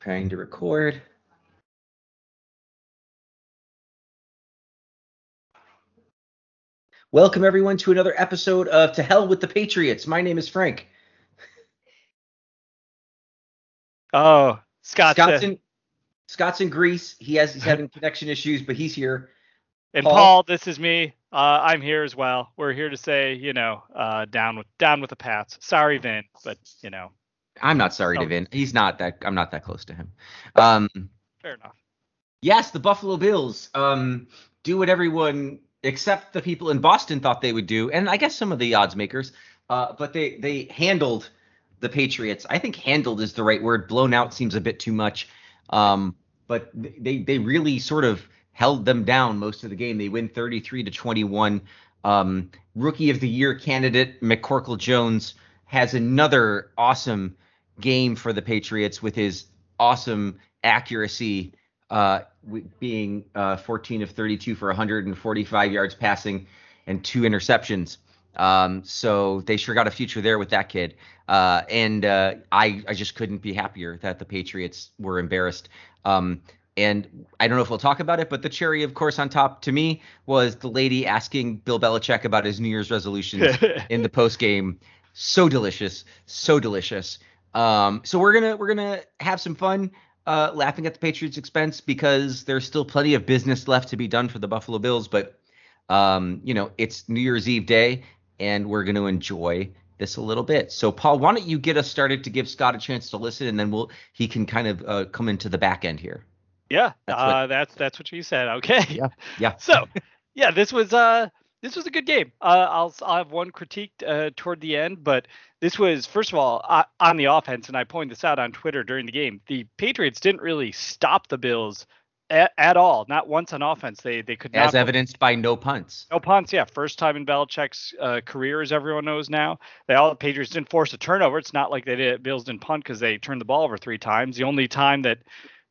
Trying to record. Welcome everyone to another episode of To Hell with the Patriots. My name is Frank. Oh, Scott's, Scott's in, Scott's in Greece. He has he's having connection issues, but he's here. and Paul. Paul. this is me. Uh, I'm here as well. We're here to say, you know, uh, down with down with the Pats. Sorry, Vin, but you know, I'm not sorry to Oh. Vin. He's not that. I'm not that close to him. Um, fair enough. yes, the Buffalo Bills um, do what everyone except the people in Boston thought they would do, and I guess some of the odds makers. Uh, but they they handled the Patriots. I think handled is the right word. Blown out seems a bit too much. Um, but they they really sort of held them down most of the game. They win 33 to 21. Um, rookie of the year candidate McCorkle Jones has another awesome game for the Patriots with his awesome accuracy, uh, being uh, 14 of 32 for 145 yards passing and two interceptions. Um, so they sure got a future there with that kid. Uh, and uh, I, I just couldn't be happier that the Patriots were embarrassed. Um, and I don't know if we'll talk about it, but the cherry, of course, on top to me was the lady asking Bill Belichick about his New Year's resolutions in the post game. So delicious, so delicious. Um, so we're gonna we're gonna have some fun uh, laughing at the Patriots' expense because there's still plenty of business left to be done for the Buffalo Bills. But um, you know, it's New Year's Eve day, and we're gonna enjoy this a little bit. So Paul, why don't you get us started to give Scott a chance to listen, and then we'll he can kind of uh, come into the back end here. Yeah, That's uh, that's that's what you said. Okay. Yeah, yeah. So, yeah, this was uh this was a good game. Uh, I'll I'll have one critique uh, toward the end, but this was first of all uh, on the offense, and I pointed this out on Twitter during the game. The Patriots didn't really stop the Bills at, at all. Not once on offense. They they could not As evidenced by no punts. No punts, yeah. First time in Belichick's uh, career, as everyone knows now. They all the Patriots didn't force a turnover. It's not like they did Bills didn't punt because they turned the ball over three times. The only time that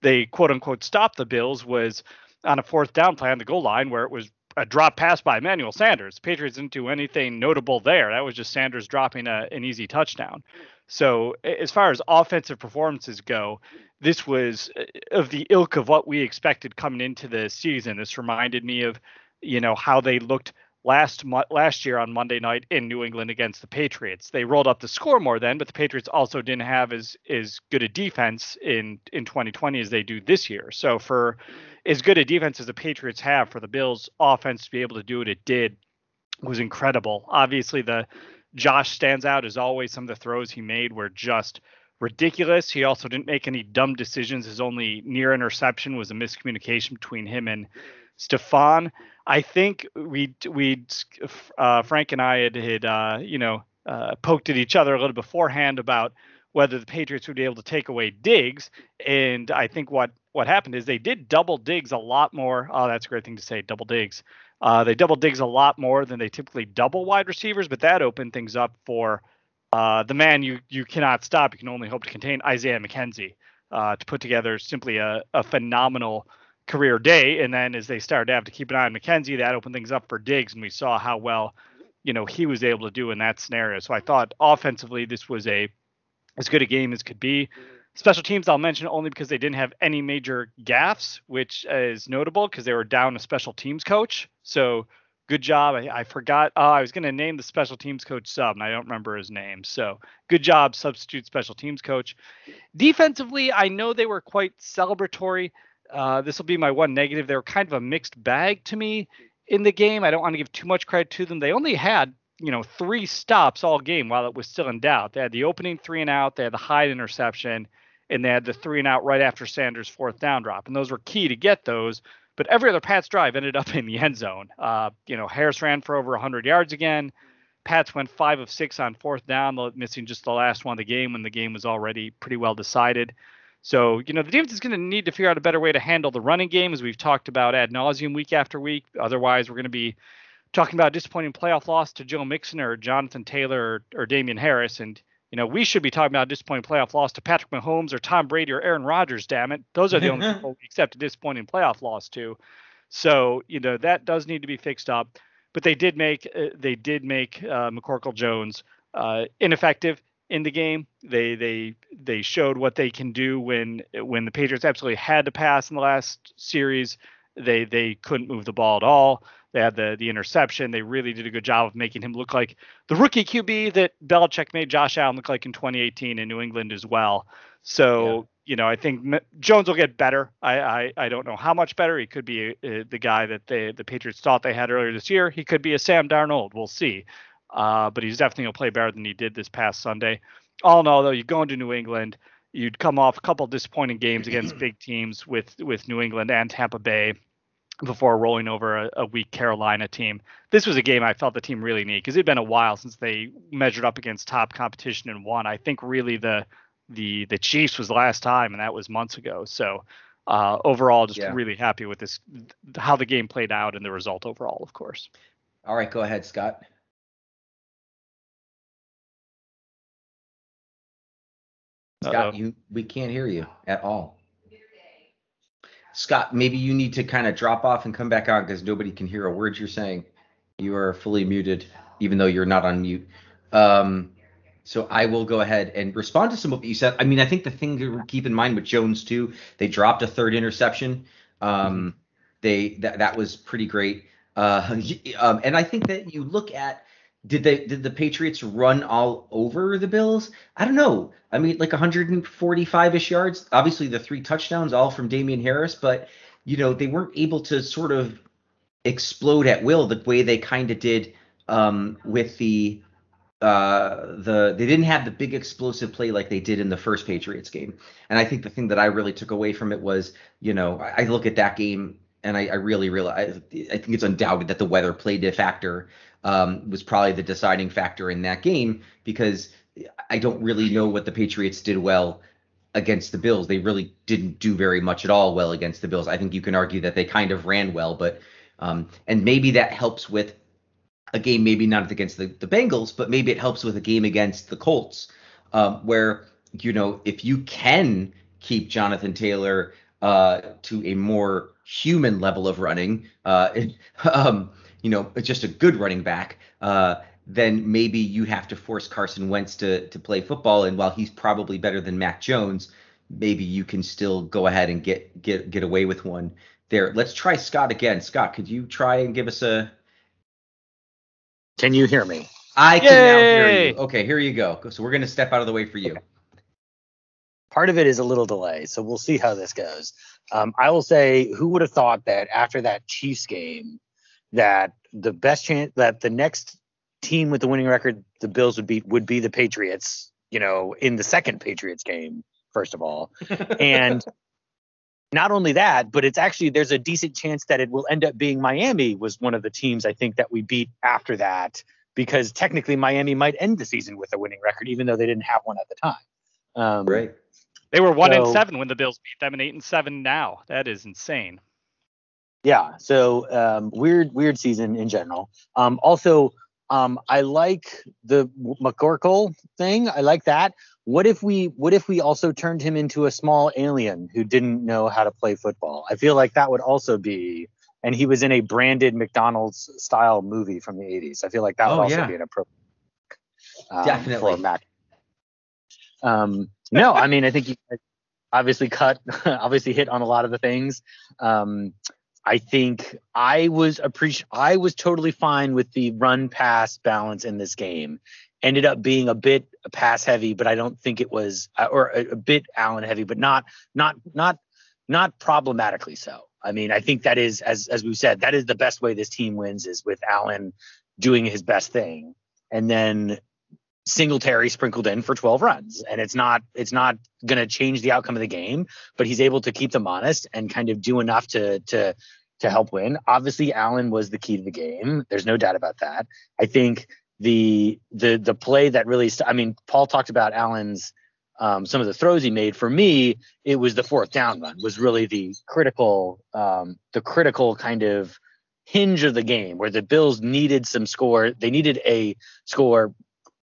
they quote unquote stopped the Bills was on a fourth down play on the goal line where it was a drop pass by Emmanuel Sanders. The Patriots didn't do anything notable there. That was just Sanders dropping a, an easy touchdown. So as far as offensive performances go, this was uh, of the ilk of what we expected coming into the season. This reminded me of, you know, how they looked last last year on Monday night in New England against the Patriots. They rolled up the score more then, but the Patriots also didn't have as as good a defense in in 2020 as they do this year. So for as good a defense as the Patriots have for the Bills offense to be able to do what it did was incredible. Obviously the Josh stands out as always. Some of the throws he made were just ridiculous. He also didn't make any dumb decisions. His only near interception was a miscommunication between him and Stefon. I think we we uh, Frank and I had had uh, you know uh, poked at each other a little beforehand about whether the Patriots would be able to take away Diggs, and I think what what happened is they did double Diggs a lot more. Oh, that's a great thing to say, double Diggs. Uh, they double Diggs a lot more than they typically double wide receivers, but that opened things up for uh, the man you you cannot stop. You can only hope to contain Isaiah McKenzie uh, to put together simply a, a phenomenal career day. And then as they started to have to keep an eye on McKenzie, that opened things up for Diggs, and we saw how well you know he was able to do in that scenario. So I thought offensively this was a as good a game as could be. Special teams, I'll mention only because they didn't have any major gaffes, which is notable because they were down a special teams coach. So good job. I, I forgot. Oh, I was going to name the special teams coach sub, and I don't remember his name. So good job, substitute special teams coach. Defensively, I know they were quite celebratory. Uh, this will be my one negative. They were kind of a mixed bag to me in the game. I don't want to give too much credit to them. They only had you know three stops all game while it was still in doubt. They had the opening three and out, they had the Hyde interception, and they had the three and out right after Sanders' fourth down drop, and those were key to get those. But every other Pats drive ended up in the end zone. Uh, you know, Harris ran for over 100 yards again. Pats went five of six on fourth down, missing just the last one of the game when the game was already pretty well decided. So, you know, the defense is going to need to figure out a better way to handle the running game, as we've talked about ad nauseum week after week. Otherwise, we're going to be talking about a disappointing playoff loss to Joe Mixon or Jonathan Taylor or, or Damien Harris. And, you know, we should be talking about a disappointing playoff loss to Patrick Mahomes or Tom Brady or Aaron Rodgers, damn it. Those are the only people we accept a disappointing playoff loss to. So, you know, that does need to be fixed up. But they did make uh, they did make uh, McCorkle Jones uh, ineffective in the game. They they they showed what they can do when when the Patriots absolutely had to pass in the last series. They they couldn't move the ball at all. They had the the interception. They really did a good job of making him look like the rookie QB that Belichick made Josh Allen look like in 2018 in New England as well. So yeah. you know, I think Jones will get better. I, I I don't know how much better. He could be uh, the guy that they the Patriots thought they had earlier this year. He could be a Sam Darnold. We'll see. Uh, but he's definitely gonna play better than he did this past Sunday. All in all, though, you go into New England. You'd come off a couple disappointing games against big teams with with New England and Tampa Bay before rolling over a, a, weak Carolina team. This was a game I felt the team really needed because it'd been a while since they measured up against top competition and won. I think really the the the Chiefs was the last time, and that was months ago. So uh, overall, just yeah. really happy with this how the game played out and the result overall, of course. All right, go ahead, Scott. Scott, Uh-oh. you we can't hear you at all. Scott, maybe you need to kind of drop off and come back on because nobody can hear a word you're saying. You are fully muted, even though you're not on mute. Um, so I will go ahead and respond to some of what you said. I mean, I think the thing to keep in mind with Jones too, they dropped a third interception. Um, they that that was pretty great. Uh, um, and I think that you look at did they did the Patriots run all over the Bills? I don't know. I mean, like 145ish yards. Obviously, the three touchdowns all from Damien Harris, but you know they weren't able to sort of explode at will the way they kind of did um, with the uh, the they didn't have the big explosive play like they did in the first Patriots game. And I think the thing that I really took away from it was, you know, I, I look at that game and I, I really realize I, I think it's undoubted that the weather played a factor um, was probably the deciding factor in that game because I don't really know what the Patriots did well against the Bills. They really didn't do very much at all well against the Bills. I think you can argue that they kind of ran well, but um, and maybe that helps with a game, maybe not against the, the Bengals, but maybe it helps with a game against the Colts, um, where you know if you can keep Jonathan Taylor uh, to a more human level of running, uh, um, you know, just a good running back, uh, then maybe you have to force Carson Wentz to to play football. And while he's probably better than Mac Jones, maybe you can still go ahead and get get get away with one there. Let's try Scott again. Scott, could you try and give us a? Can you hear me? I can Yay! now hear you. Okay, here you go. So we're gonna step out of the way for you. Okay. Part of it is a little delay, so we'll see how this goes. Um, I will say, who would have thought that after that Chiefs game, that the best chance that the next team with the winning record the Bills would beat would be the Patriots, you know, in the second Patriots game, first of all. and not only that, but it's actually there's a decent chance that it will end up being Miami was one of the teams I think that we beat after that because technically Miami might end the season with a winning record even though they didn't have one at the time. Um, right. They were one so, and seven when the Bills beat them, and eight and seven now. That is insane. Yeah. So um, weird, weird season in general. Um, also, um, I like the McCorkle thing. I like that. What if we what if we also turned him into a small alien who didn't know how to play football? I feel like that would also be and he was in a branded McDonald's style movie from the 80s. I feel like that would oh, also yeah. be an appropriate um, definitely for Mac. Um, no, I mean I think you obviously cut obviously hit on a lot of the things. Um, I think I was appreci- I was totally fine with the run pass balance in this game. Ended up being a bit pass heavy, but I don't think it was uh, or a, a bit Allen heavy, but not not not not problematically so. I mean, I think that is as as we said, that is the best way this team wins is with Allen doing his best thing, and then Singletary sprinkled in for 12 runs, and it's not it's not going to change the outcome of the game, but he's able to keep them honest and kind of do enough to to to help win. Obviously, Allen was the key to the game. There's no doubt about that. I think the the the play that really st- I mean, Paul talked about Allen's um, some of the throws he made. For me, it was the fourth down run was really the critical um, the critical kind of hinge of the game where the Bills needed some score. They needed a score.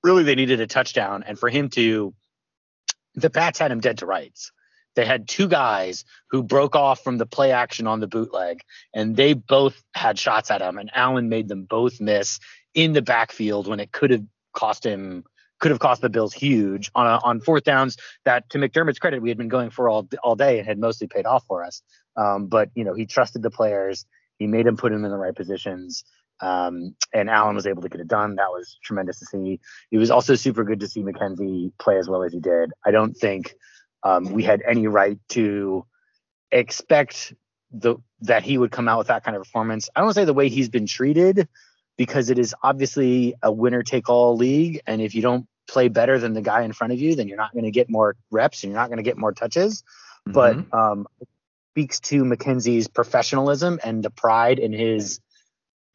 Really, they needed a touchdown, and for him to the Pats had him dead to rights. They had two guys who broke off from the play action on the bootleg, and they both had shots at him, and Allen made them both miss in the backfield when it could have cost him could have cost the Bills huge on a, on fourth downs that, to McDermott's credit, we had been going for all all day and had mostly paid off for us. Um, but you know, he trusted the players. He made them put him in the right positions. Um, and Allen was able to get it done. That was tremendous to see. It was also super good to see McKenzie play as well as he did. I don't think um, we had any right to expect the that he would come out with that kind of performance. I don't say the way he's been treated because it is obviously a winner take all league, and if you don't play better than the guy in front of you, then you're not going to get more reps and you're not going to get more touches. Mm-hmm. But um, speaks to McKenzie's professionalism and the pride in his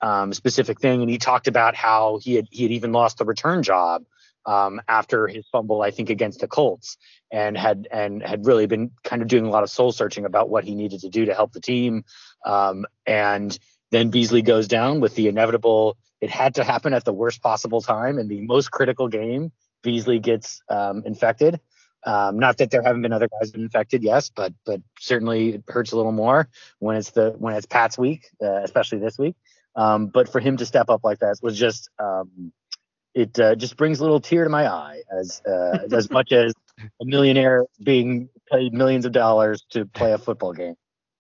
um, specific thing. And he talked about how he had he had even lost the return job um, after his fumble, I think, against the Colts, and had and had really been kind of doing a lot of soul searching about what he needed to do to help the team. Um, and then Beasley goes down with the inevitable. It had to happen at the worst possible time in the most critical game. Beasley gets um, infected. Um, not that there haven't been other guys infected, yes, but but certainly it hurts a little more when it's the when it's Pat's week, uh, especially this week. Um, but for him to step up like that was just um, it uh, just brings a little tear to my eye as uh, as much as a millionaire being paid millions of dollars to play a football game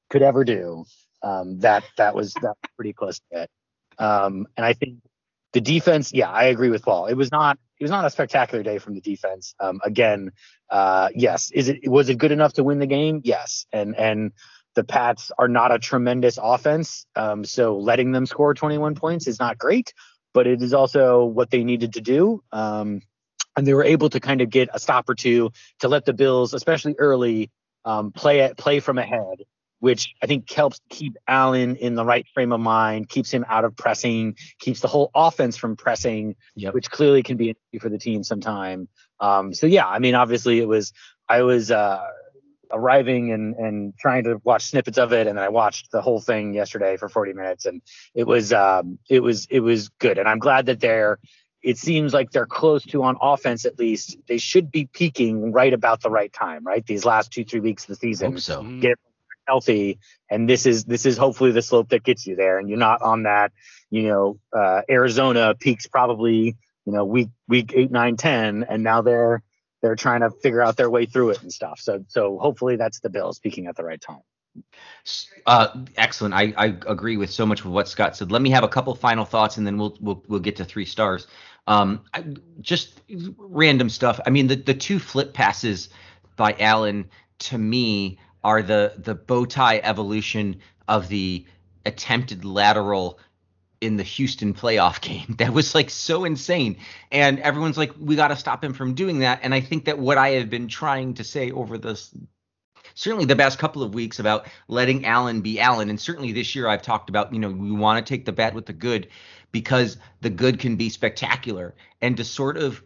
could ever do. Um, that that was that was pretty close to it. Um, and I think the defense, yeah, I agree with Paul. It was not it was not a spectacular day from the defense. Um, again, uh, yes, is it was it good enough to win the game? Yes, and and the Pats are not a tremendous offense, um, so letting them score 21 points is not great, but it is also what they needed to do. Um, and they were able to kind of get a stop or two to let the Bills, especially early, um, play at, play from ahead, which I think helps keep Allen in the right frame of mind, keeps him out of pressing, keeps the whole offense from pressing, yep. which clearly can be an issue for the team sometime. Um, so yeah, I mean, obviously it was I was uh, arriving and and trying to watch snippets of it. And then I watched the whole thing yesterday for 40 minutes and it was um it was it was good. And I'm glad that they're it seems like they're close to on offense at least they should be peaking right about the right time right? These last two three weeks of the season Hope so. Mm-hmm. get healthy and this is this is hopefully the slope that gets you there. And you're not on that you know uh, Arizona peaks probably you know week week eight nine ten and now they're they're trying to figure out their way through it and stuff. So so hopefully that's the Bills speaking at the right time. Uh, excellent. I, I agree with so much of what Scott said. Let me have a couple final thoughts, and then we'll we'll we'll get to three stars. Um, I, just random stuff. I mean, the the two flip passes by Allen to me are the the bow tie evolution of the attempted lateral in the Houston playoff game. That was like so insane. And everyone's like, we got to stop him from doing that. And I think that what I have been trying to say over this, certainly the past couple of weeks about letting Allen be Allen, and certainly this year I've talked about, you know, we want to take the bad with the good because the good can be spectacular. And to sort of,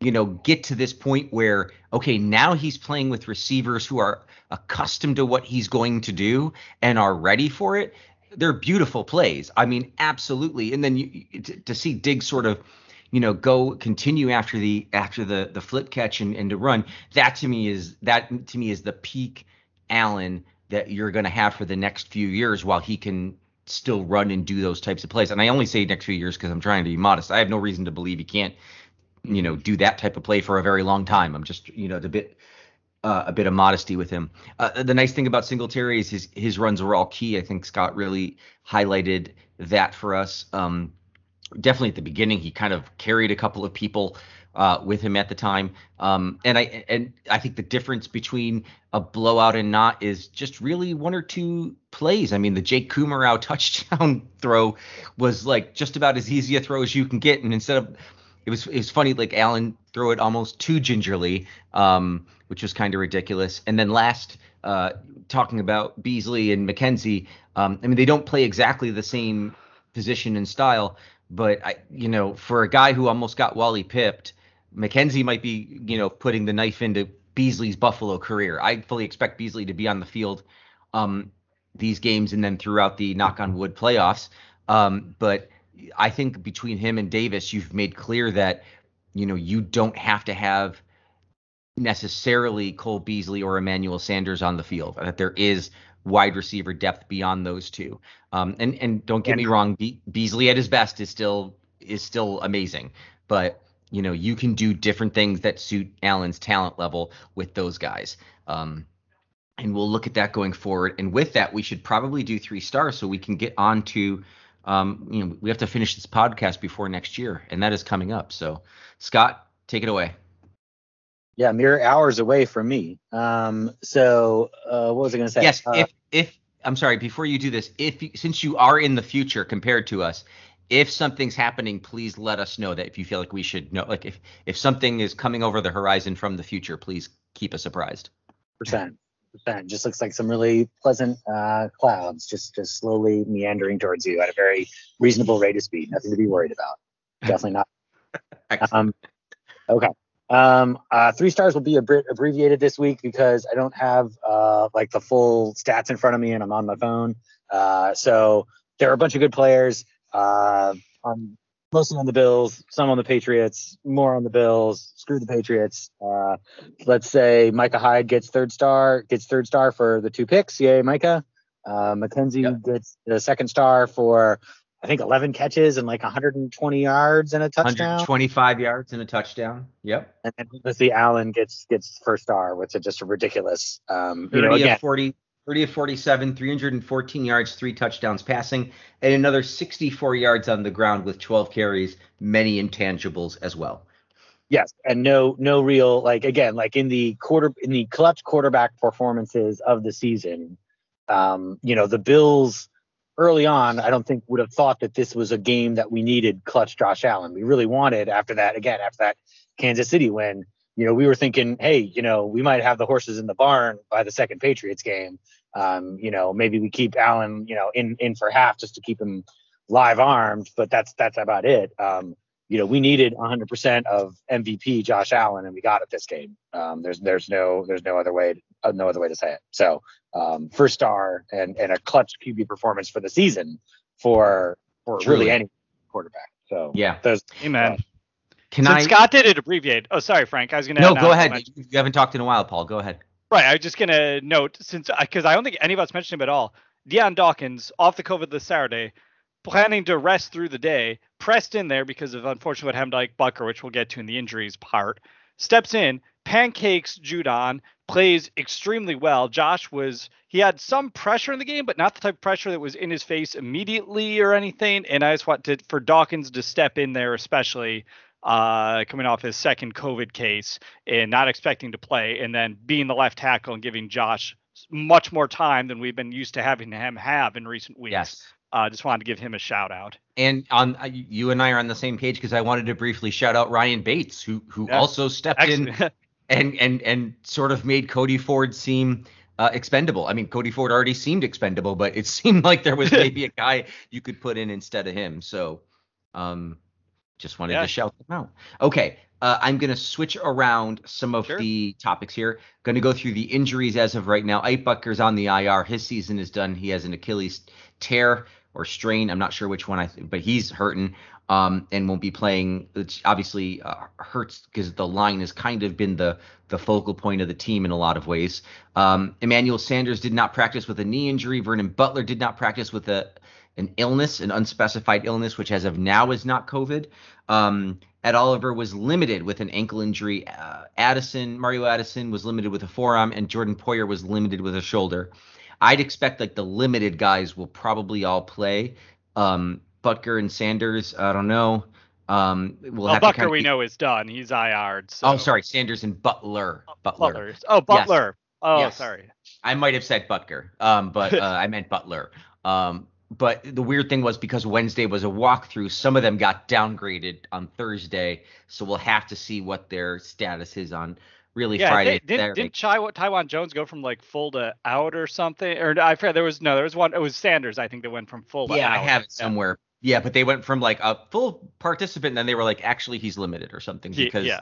you know, get to this point where, okay, now he's playing with receivers who are accustomed to what he's going to do and are ready for it they're beautiful plays. I mean, absolutely. And then you, to, to, see Diggs sort of, you know, go continue after the after the the flip catch and, and to run. That to me is that to me is the peak Allen that you're going to have for the next few years while he can still run and do those types of plays. And I only say next few years because I'm trying to be modest. I have no reason to believe he can't, you know, do that type of play for a very long time. I'm just, you know, a bit uh, a bit of modesty with him. Uh, the nice thing about Singletary is his his runs were all key. I think Scott really highlighted that for us. Um, definitely at the beginning, he kind of carried a couple of people uh, with him at the time. Um, and I and I think the difference between a blowout and not is just really one or two plays. I mean, the Jake Kumerow touchdown throw was like just about as easy a throw as you can get, and instead of it was it was funny like Allen threw it almost too gingerly. Um, which was kind of ridiculous. And then last, uh, talking about Beasley and McKenzie, um, I mean, they don't play exactly the same position and style, but I, you know, for a guy who almost got Wally pipped, McKenzie might be, you know, putting the knife into Beasley's Buffalo career. I fully expect Beasley to be on the field um, these games and then throughout the knock on wood playoffs. Um, but I think between him and Davis, you've made clear that, you know, you don't have to have necessarily Cole Beasley or Emmanuel Sanders on the field. That there is wide receiver depth beyond those two. Um, and and don't get me wrong, Be- Beasley at his best is still is still amazing, but you know, you can do different things that suit Allen's talent level with those guys. Um, and we'll look at that going forward. And with that, we should probably do three stars so we can get on to, um, you know, we have to finish this podcast before next year, and that is coming up. So, Scott, take it away. Yeah, mere hours away from me. Um, so uh, what was I going to say? Yes, uh, if if I'm sorry, before you do this, if you, since you are in the future compared to us, if something's happening, please let us know that if you feel like we should know, like if if something is coming over the horizon from the future, please keep us apprised. Percent, percent. Just looks like some really pleasant uh, clouds, just just slowly meandering towards you at a very reasonable rate of speed. Nothing to be worried about. Definitely not. Um, okay. Um, uh, three stars will be abri- abbreviated this week because I don't have uh, like the full stats in front of me and I'm on my phone. Uh, so there are a bunch of good players. Uh, on mostly on the Bills, some on the Patriots, more on the Bills. Screw the Patriots. Uh, let's say Micah Hyde gets third star, gets third star for the two picks. Yay, Micah. Uh, McKenzie Yep. gets the second star for I think 11 catches and like 120 yards and a touchdown. 125 yards and a touchdown. Yep. And then Timothy Allen gets gets first star, which is just a ridiculous. Um, you 30 know, again, of 40, 30 of 47, 314 yards, three touchdowns passing, and another 64 yards on the ground with 12 carries, many intangibles as well. yes, and no no real like again like in the quarter in the clutch quarterback performances of the season. Um, you know, the Bills early on, I don't think would have thought that this was a game that we needed clutch Josh Allen. We really wanted after that again after that Kansas City win. You know, we were thinking, hey, you know, we might have the horses in the barn by the second Patriots game. Um, you know, maybe we keep Allen, you know, in in for half just to keep him live armed, but that's that's about it. Um, you know, we needed 100% of MVP Josh Allen, and we got it this game. Um, there's there's no there's no other way uh, no other way to say it. So um, first star and and a clutch QB performance for the season for for Truly. really any quarterback. So Yeah. there's Amen. Can Since I? Scott did it abbreviate. Oh, sorry, Frank. I was gonna. no, announce go ahead. my- You haven't talked in a while, Paul. Go ahead. Right. I was just gonna note since because I don't think any of us mentioned him at all. Dion Dawkins off the COVID this Saturday, planning to rest through the day, pressed in there because of unfortunately what happened to Ike Boettger, which we'll get to in the injuries part. Steps in, pancakes Judon, plays extremely well. Josh was he had some pressure in the game, but not the type of pressure that was in his face immediately or anything. And I just wanted for Dawkins to step in there, especially uh, coming off his second COVID case and not expecting to play, and then being the left tackle and giving Josh much more time than we've been used to having him have in recent weeks. Yes. Uh, just wanted to give him a shout out. And on uh, you and I are on the same page because I wanted to briefly shout out Ryan Bates, who who Yeah. also stepped in and and and sort of made Cody Ford seem uh, expendable. I mean, Cody Ford already seemed expendable, but it seemed like there was maybe a guy you could put in instead of him. So, um, just wanted Yeah. to shout them out. Okay, uh, I'm gonna switch around some of Sure. the topics here. Going to go through the injuries as of right now. Ike Boettger's on the IR. His season is done. He has an Achilles tear or strain. I'm not sure which one I, th- but he's hurting um, and won't be playing. Which obviously uh, hurts because the line has kind of been the the focal point of the team in a lot of ways. Um, Emmanuel Sanders did not practice with a knee injury. Vernon Butler did not practice with a an illness, an unspecified illness, which as of now is not COVID. Um, Ed Oliver was limited with an ankle injury. Uh, Addison, Mario Addison was limited with a forearm, and Jordan Poyer was limited with a shoulder. I'd expect like the limited guys will probably all play. Um, Boettger and Sanders, I don't know. Um, we'll well, have to kinda we keep- know is done. He's IR'd. So. Oh, sorry, Sanders and Butler. Butler. Oh, Butler. Oh, Yes. sorry. I might have said Boettger, um, but uh, I meant Butler. Um, but the weird thing was because Wednesday was a walkthrough, some of them got downgraded on Thursday, so we'll have to see what their status is on really Yeah, Friday. did, did, Saturday. didn't Chai, Taiwan Jones go from like full to out or something? Or I forget. There was no. There was one. It was Sanders. I think that went from full to yeah. I have it somewhere. Yeah, but they went from like a full participant, and then they were like, actually, he's limited or something because yeah.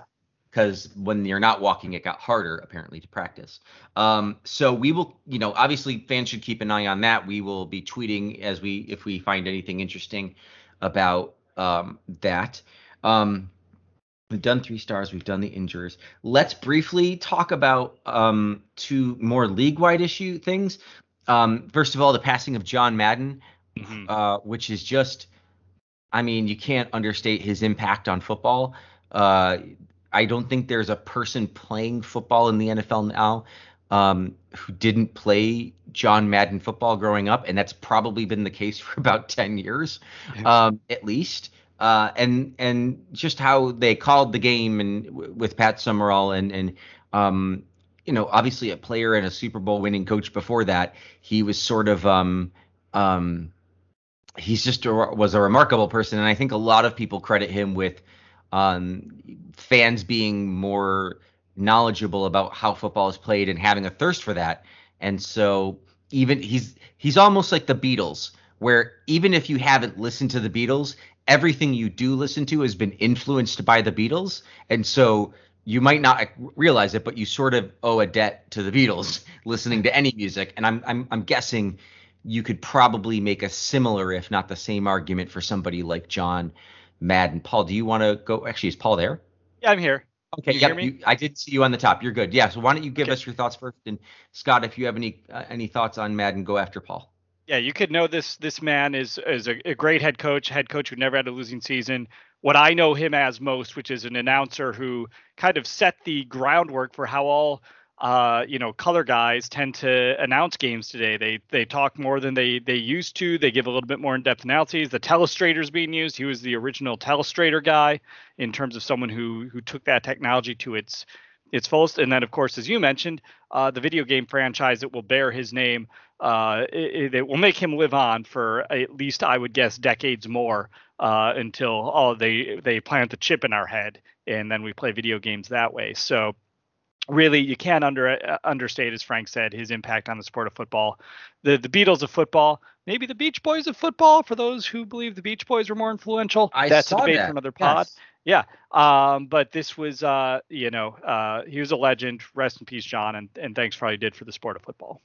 because when you're not walking, it got harder apparently to practice. Um, so we will, you know, obviously fans should keep an eye on that. We will be tweeting as we if we find anything interesting about um, that. Um, we've done three stars. We've done the injures. Let's briefly talk about um, two more league-wide issue things. Um, first of all, the passing of John Madden, Mhm. uh, which is just, I mean, you can't understate his impact on football. Uh, I don't think there's a person playing football in the NFL now um, who didn't play John Madden football growing up, and that's probably been the case for about ten years, um, at least. Uh, and and just how they called the game and with Pat Summerall and and um, you know obviously a player and a Super Bowl winning coach before that, he was sort of um, um, he's just a, was a remarkable person, and I think a lot of people credit him with um, fans being more knowledgeable about how football is played and having a thirst for that. And so even he's he's almost like the Beatles, where even if you haven't listened to the Beatles, everything you do listen to has been influenced by the Beatles. And so you might not realize it, but you sort of owe a debt to the Beatles listening to any music. And I'm I'm I'm guessing you could probably make a similar, if not the same argument for somebody like John Madden. Paul, do you want to go? Actually, is Paul there? Yeah, I'm here. Okay, yeah, I did see you on the top. You're good. Yeah, so why don't you give okay. us your thoughts first, and Scott, if you have any uh, any thoughts on Madden, go after Paul. Yeah, you could know this this man is is a, a, great head coach, head coach who never had a losing season. What I know him as most, which is an announcer who kind of set the groundwork for how all uh, you know, color guys tend to announce games today. They they talk more than they they used to. They give a little bit more in-depth analyses. The telestrator is being used. He was the original telestrator guy in terms of someone who who took that technology to its its fullest. And then, of course, as you mentioned, uh, the video game franchise that will bear his name, uh, it, it, will make him live on for at least, I would guess, decades more uh, until oh they they plant the chip in our head and then we play video games that way. So really you can't under uh, understate as frank said his impact on the sport of football the the beatles of football maybe the beach boys of football for those who believe the beach boys were more influential I that's saw a debate that. for another pod yes. Yeah um but this was uh you know uh he was a legend rest in peace john and and thanks for all you did for the sport of football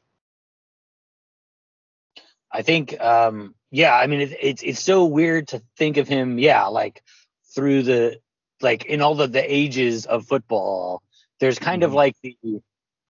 i think um yeah i mean it, it's it's so weird to think of him yeah like through the like in all the the ages of football there's kind mm-hmm. of like the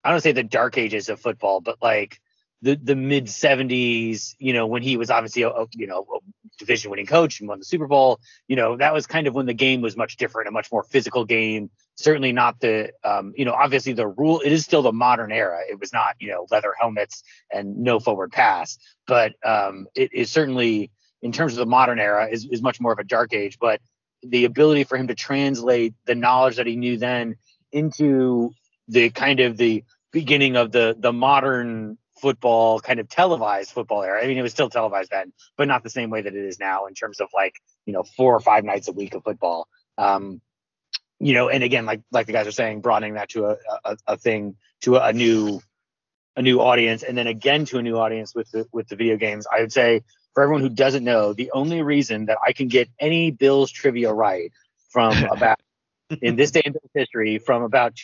I don't say the dark ages of football, but like the the mid 70s, you know, when he was obviously a, a you know a division winning coach and won the Super Bowl, you know, that was kind of when the game was much different, a much more physical game. Certainly not the um, you know, obviously the rule it is still the modern era. It was not, you know, leather helmets and no forward pass, but um it is certainly in terms of the modern era is, is much more of a dark age, but the ability for him to translate the knowledge that he knew then into the kind of the beginning of the the modern football kind of televised football era. I mean, it was still televised then, but not the same way that it is now in terms of like you know four or five nights a week of football. Um, you know, and again, like like the guys are saying, broadening that to a a, a thing to a, a new a new audience, and then again to a new audience with the with the video games. I would say for everyone who doesn't know, the only reason that I can get any Bills trivia right from about in this day in history from about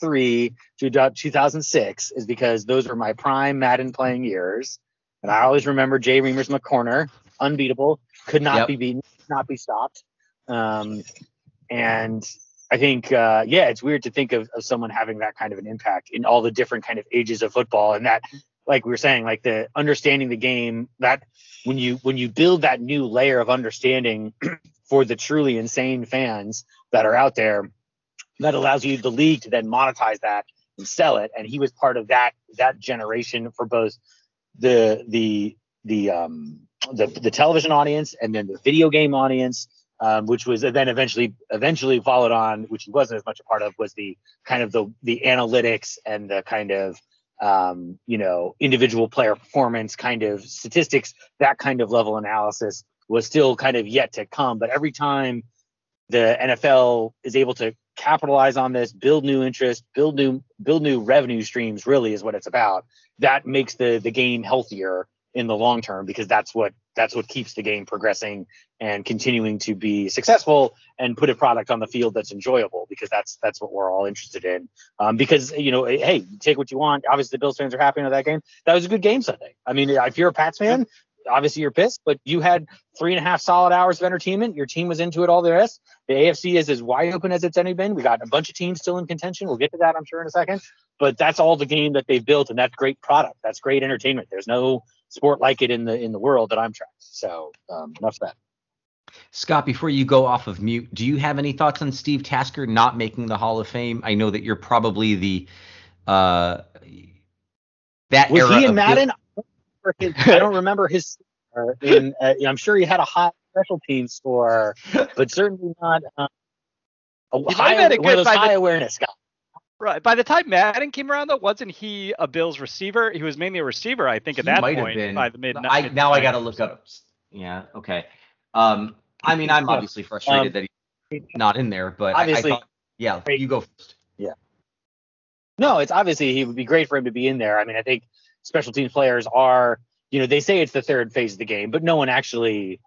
2003 to about 2006 is because those were my prime Madden playing years. And I always remember Jay Reimers in the corner, unbeatable, could not yep. be beaten, not be stopped. Um, and I think, uh, yeah, it's weird to think of, of someone having that kind of an impact in all the different kind of ages of football. And that, like we were saying, like the understanding the game, that when you when you build that new layer of understanding for the truly insane fans that are out there that allows you the league to then monetize that and sell it and he was part of that that generation for both the the the um the, the television audience and then the video game audience um, which was then eventually eventually followed on which he wasn't as much a part of was the kind of the the analytics and the kind of um, you know individual player performance kind of statistics that kind of level analysis was still kind of yet to come. But every time the NFL is able to capitalize on this, build new interest, build new build new revenue streams, really is what it's about. That makes the the game healthier in the long term because that's what that's what keeps the game progressing and continuing to be successful and put a product on the field that's enjoyable because that's that's what we're all interested in. Um, because you know, hey, take what you want. Obviously, the Bills fans are happy with that game. That was a good game Sunday. I mean, if you're a Pats fan, obviously you're pissed, but you had three and a half solid hours of entertainment. Your team was into it all the rest. The AFC is as wide open as it's any been. We got a bunch of teams still in contention. We'll get to that, I'm sure, in a second. But that's all the game that they've built, and that's great product. That's great entertainment. There's no sport like it in the in the world that I'm tracking. So um, enough of that. Scott, before you go off of mute, do you have any thoughts on Steve Tasker not making the Hall of Fame? I know that you're probably the uh, that was era he in of- Madden? I don't remember his. In, uh, I'm sure he had a high special team score, but certainly not uh, a high, had a one of good those by the- high awareness guys. Right. By the time Madden came around, though, wasn't he a Bills receiver? He was mainly a receiver, I think, at He that might have point. been. By the mid. I, mid- now I got to look up. Yeah. Okay. Um, I mean, I'm obviously frustrated Um, that he's not in there, but obviously- I, I thought, yeah, you go first. Yeah. No, it's obviously he would be great for him to be in there. I mean, I think special teams players are, you know, they say it's the third phase of the game, but no one actually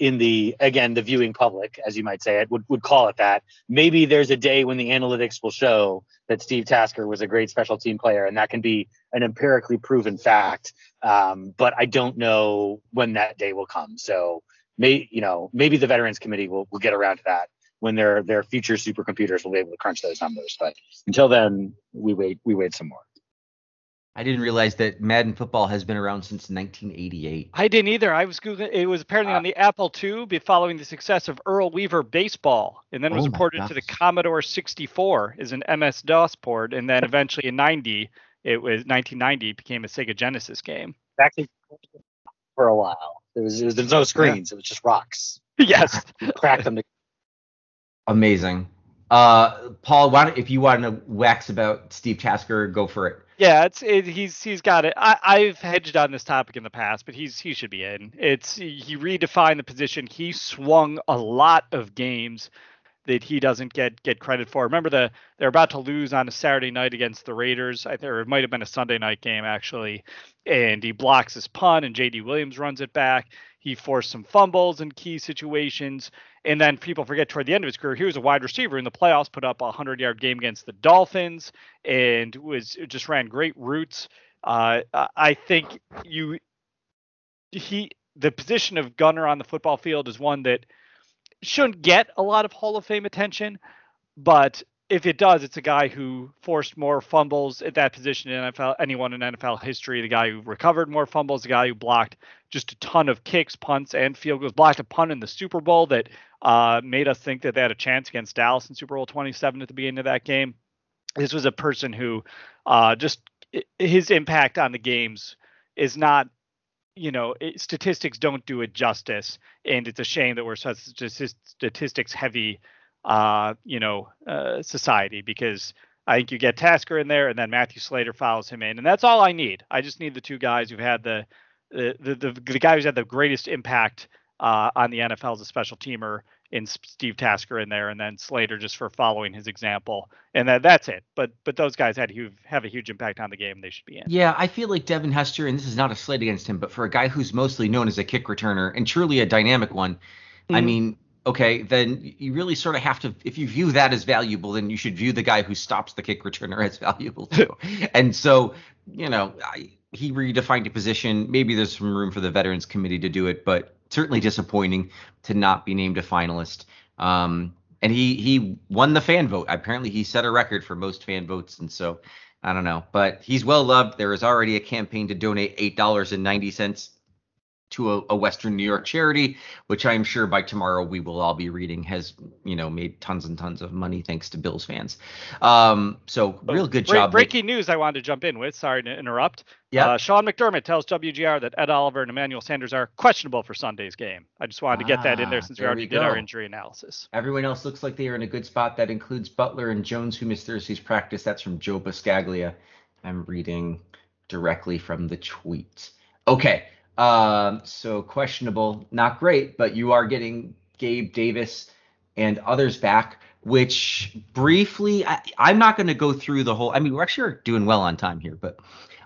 in the again the viewing public, as you might say it, would would call it that. Maybe there's a day when the analytics will show that Steve Tasker was a great special team player, and that can be an empirically proven fact. Um, but I don't know when that day will come. So may you know maybe the Veterans Committee will will get around to that when their their future supercomputers will be able to crunch those numbers. But until then, we wait we wait some more. I didn't realize that Madden football has been around since 1988. I didn't either. I was googling. It was apparently on the Apple II, be following the success of Earl Weaver baseball, and then was Oh my ported to the. Commodore 64 as an MS DOS port, and then eventually in 90, it was 1990 it became a Sega Genesis game. Actually, for a while, there was, there was there's no screens. It was just rocks. yes. You crack them. To, Amazing. Uh, Paul, why don't, if you want to wax about Steve Tasker, go for it. Yeah, it's it, he's he's got it. I, I've hedged on this topic in the past, but he's he should be in. It's he redefined the position. He swung a lot of games that he doesn't get get credit for. Remember the they're about to lose on a Saturday night against the Raiders. I think it might have been a Sunday night game actually, and he blocks his punt and J.D. Williams runs it back. He forced some fumbles in key situations. And then people forget toward the end of his career, he was a wide receiver in the playoffs, put up a 100 yard game against the Dolphins, and was just ran great routes. Uh, I- think you he the position of gunner on the football field is one that shouldn't get a lot of Hall of Fame attention, but if it does, it's a guy who forced more fumbles at that position in NFL, anyone in NFL history. The guy who recovered more fumbles, the guy who blocked just a ton of kicks, punts, and field goals. Blocked a punt in the Super Bowl that uh, made us think that they had a chance against Dallas in Super Bowl 27 at the beginning of that game. This was a person who uh, just his impact on the games is not you know it, statistics don't do it justice and it's a shame that we're such a statistics heavy uh you know uh society because i think you get tasker in there and then matthew slater follows him in and that's all i need. I just need the two guys who've had the the the, the, the guy who's had the greatest impact uh on the nfl as a special teamer in steve tasker in there and then slater just for following his example and that that's it. But but those guys had huge have a huge impact on the game they should be in. Yeah, I feel like Devin Hester, and this is not a slight against him, but for a guy who's mostly known as a kick returner and truly a dynamic one, I Mhm. mean, okay, then you really sort of have to, if you view that as valuable, then you should view the guy who stops the kick returner as valuable too. and so, you know, I, he redefined a position. Maybe there's some room for the Veterans Committee to do it, but certainly disappointing to not be named a finalist. Um, and he he won the fan vote. Apparently, he set a record for most fan votes, and so I don't know, but he's well loved. There is already a campaign to donate eight dollars and ninety cents to a, a Western New York charity, which I'm sure by tomorrow we will all be reading has you know made tons and tons of money thanks to Bills fans. Um, so real good job. Breaking news I wanted to jump in with. Sorry to interrupt. Yeah. Uh, Sean McDermott tells WGR that Ed Oliver and Emmanuel Sanders are questionable for Sunday's game. I just wanted to get that in there Ah, since we already we did our injury analysis. Everyone else looks like they are in a good spot. That includes Butler and Jones, who missed Thursday's practice. That's from Joe Buscaglia. I'm reading directly from the tweet. Okay. Um, so questionable, not great, but you are getting Gabe Davis and others back, which briefly, I, I'm not going to go through the whole. I mean, we're actually doing well on time here, but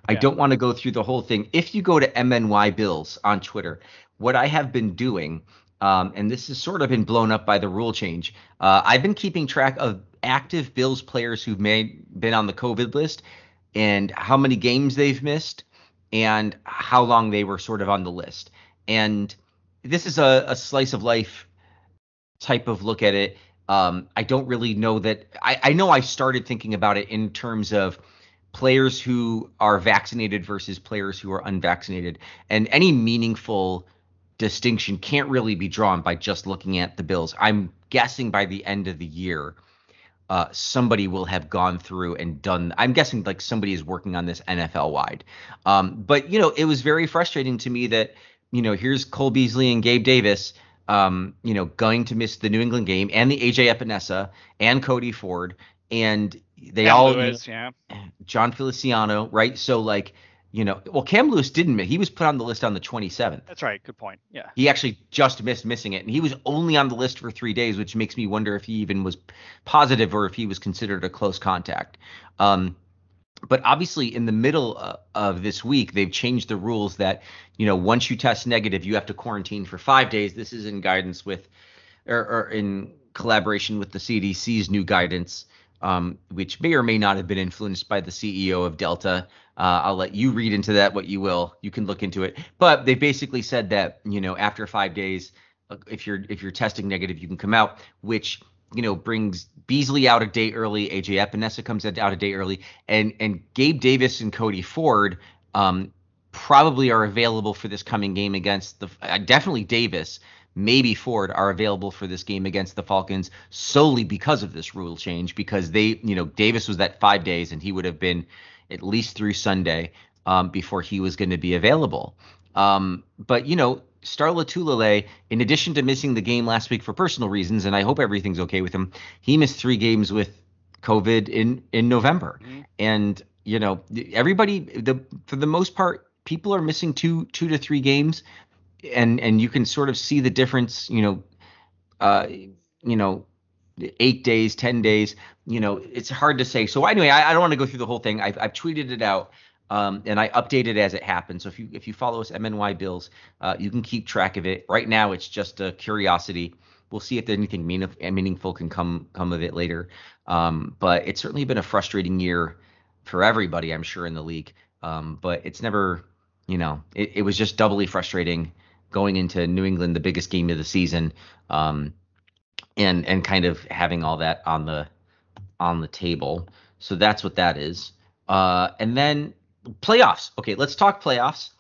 I Yeah. don't want to go through the whole thing. If you go to MNY Bills on Twitter, what I have been doing um, and this has sort of been blown up by the rule change. Uh, I've been keeping track of active Bills players who've made been on the COVID list and how many games they've missed and how long they were sort of on the list. And this is a, a slice of life type of look at it. Um, I don't really know that. I, I know I started thinking about it in terms of players who are vaccinated versus players who are unvaccinated, and any meaningful distinction can't really be drawn by just looking at the Bills. I'm guessing by the end of the year, uh, somebody will have gone through and done. I'm guessing like somebody is working on this NFL wide. Um, but you know, it was very frustrating to me that you know here's Cole Beasley and Gabe Davis, um, you know, going to miss the New England game and the AJ Epenesa and Cody Ford and they And all Lewis, yeah. Jon Feliciano, right? So like you know, well, Cam Lewis didn't. He was put on the list on the 27th. That's right. Good point. Yeah. He actually just missed missing it, and he was only on the list for three days, which makes me wonder if he even was positive or if he was considered a close contact. Um, but obviously, in the middle uh, of this week, they've changed the rules that you know once you test negative, you have to quarantine for five days. This is in guidance with, or, or in collaboration with the CDC's new guidance. Um, which may or may not have been influenced by the CEO of Delta. Uh, I'll let you read into that what you will. You can look into it. But they basically said that you know after five days, uh, if you're if you're testing negative, you can come out, which you know brings Beasley out a day early. AJ Epenesa comes out a day early, and and Gabe Davis and Cody Ford um, probably are available for this coming game against the uh, definitely Davis. Maybe Ford are available for this game against the Falcons solely because of this rule change because they, you know, Davis was that five days and he would have been at least through Sunday um, before he was going to be available. Um, but you know, Star Lotulelei, in addition to missing the game last week for personal reasons, and I hope everything's okay with him, he missed three games with COVID in in November, Mm-hmm. and you know, everybody, the for the most part, people are missing two two to three games, and and you can sort of see the difference. You know, uh, you know, eight days, ten days. You know, it's hard to say. So anyway, I, I don't want to go through the whole thing. I've, I've tweeted it out. Um, and I update it as it happens. So if you if you follow us MNY Bills, uh, you can keep track of it. Right now, it's just a curiosity. We'll see if anything mean, meaningful can come come of it later. Um, but it's certainly been a frustrating year for everybody, I'm sure, in the league. Um, but it's never, you know, it, it was just doubly frustrating going into New England, the biggest game of the season, um, and and kind of having all that on the on the table. So that's what that is. Uh, and then playoffs. Okay, let's talk playoffs,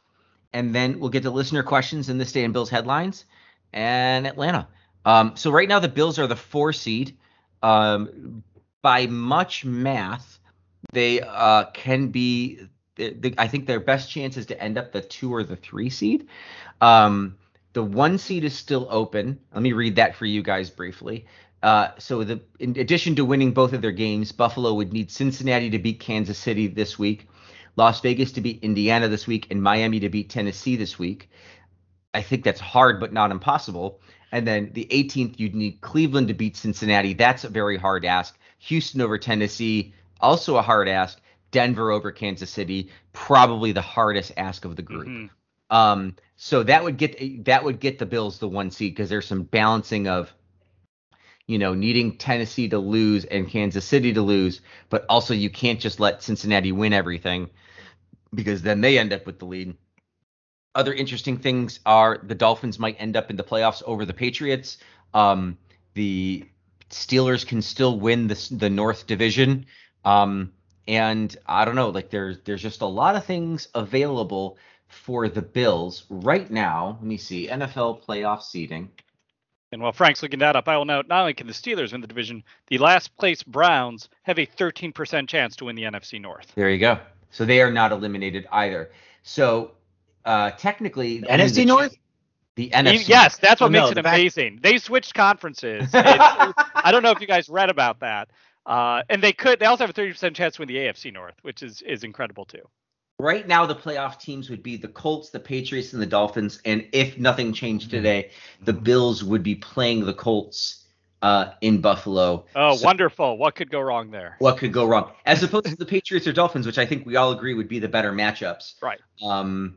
and then we'll get to listener questions in this day in Bills headlines and Atlanta. Um, so right now the Bills are the four seed. Um, by much math, they uh, can be. The, I think their best chance is to end up the two or the three seed. Um, the one seed is still open. Let me read that for you guys briefly. Uh, so the in addition to winning both of their games, Buffalo would need Cincinnati to beat Kansas City this week, Las Vegas to beat Indiana this week, and Miami to beat Tennessee this week. I think that's hard, but not impossible. And then the 18th, you'd need Cleveland to beat Cincinnati. That's a very hard ask. Houston over Tennessee, also a hard ask. Denver over Kansas City, probably the hardest ask of the group. Mhm. Um, so that would get that would get the Bills the one seed because there's some balancing of, you know, needing Tennessee to lose and Kansas City to lose, but also you can't just let Cincinnati win everything because then they end up with the lead. Other interesting things are the Dolphins might end up in the playoffs over the Patriots. Um, the Steelers can still win the the North Division. Um, and I don't know, like there's there's just a lot of things available for the Bills right now. Let me see NFL playoff seeding. And while Frank's looking that up, I will note not only can the Steelers win the division, the last place Browns have a 13% chance to win the NFC North. There you go. So they are not eliminated either. So uh, technically, The NFC the- North? the E- NFC. yes, that's what Oh, no, makes it the fact- amazing. They switched conferences. I don't know if you guys read about that. Uh, and they could. They also have a 30% chance to win the AFC North, which is is incredible too. Right now, the playoff teams would be the Colts, the Patriots, and the Dolphins. And if nothing changed today, the Bills would be playing the Colts uh, in Buffalo. Oh, So- wonderful! What could go wrong there? what could go wrong as opposed to the Patriots or Dolphins, which I think we all agree would be the better matchups. Right. Um,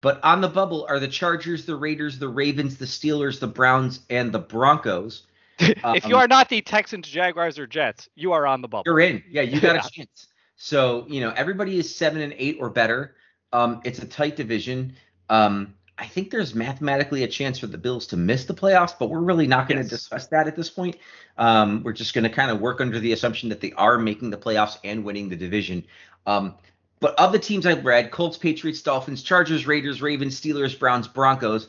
but on the bubble are the Chargers, the Raiders, the Ravens, the Steelers, the Browns, and the Broncos. if you Um, are not the Texans, Jaguars, or Jets, you are on the bubble. You're in. Yeah, you got Yeah. a chance. So you know everybody is seven and eight or better. Um, it's a tight division. Um, I think there's mathematically a chance for the Bills to miss the playoffs, but we're really not going to Yes. discuss that at this point. Um, we're just going to kind of work under the assumption that they are making the playoffs and winning the division. Um, but of the teams I've read, Colts, Patriots, Dolphins, Chargers, Raiders, Ravens, Steelers, Browns, Broncos,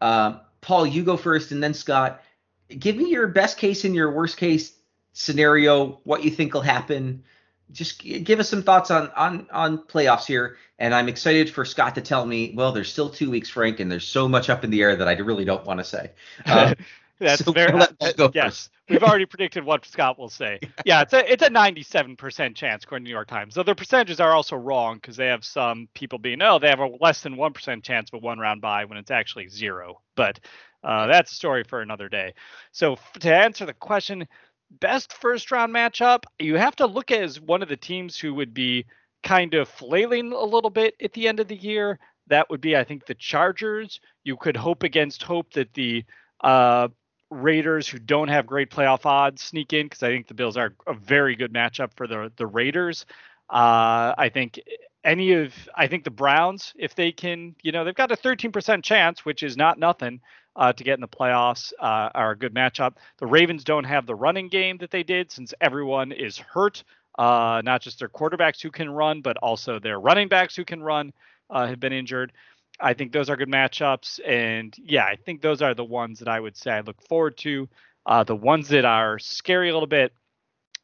Uh, Paul, you go first, and then Scott. Give me your best case and your worst case scenario. What you think will happen. Just give us some thoughts on on on playoffs here. And I'm excited for Scott to tell me. Well, there's still two weeks, Frank, and there's so much up in the air that I really don't want to say. Um, That's so very uh, yes. First. We've already predicted what Scott will say. Yeah, it's a it's a 97% chance according to New York Times. So the percentages are also wrong because they have some people being oh they have a less than one percent chance of a one round bye when it's actually zero. But uh, that's a story for another day. So to answer the question, best first round matchup, you have to look at as one of the teams who would be kind of flailing a little bit at the end of the year. That would be I think the Chargers. You could hope against hope that the uh, Raiders, who don't have great playoff odds, sneak in because I think the Bills are a very good matchup for the the Raiders. Uh, I think any of I think the Browns, if they can, you know, they've got a 13% chance, which is not nothing, uh, to get in the playoffs, uh, are a good matchup. The Ravens don't have the running game that they did since everyone is hurt. Uh, not just their quarterbacks who can run, but also their running backs who can run uh, have been injured. I think those are good matchups, and yeah, I think those are the ones that I would say I look forward to. Uh, the ones that are scary a little bit,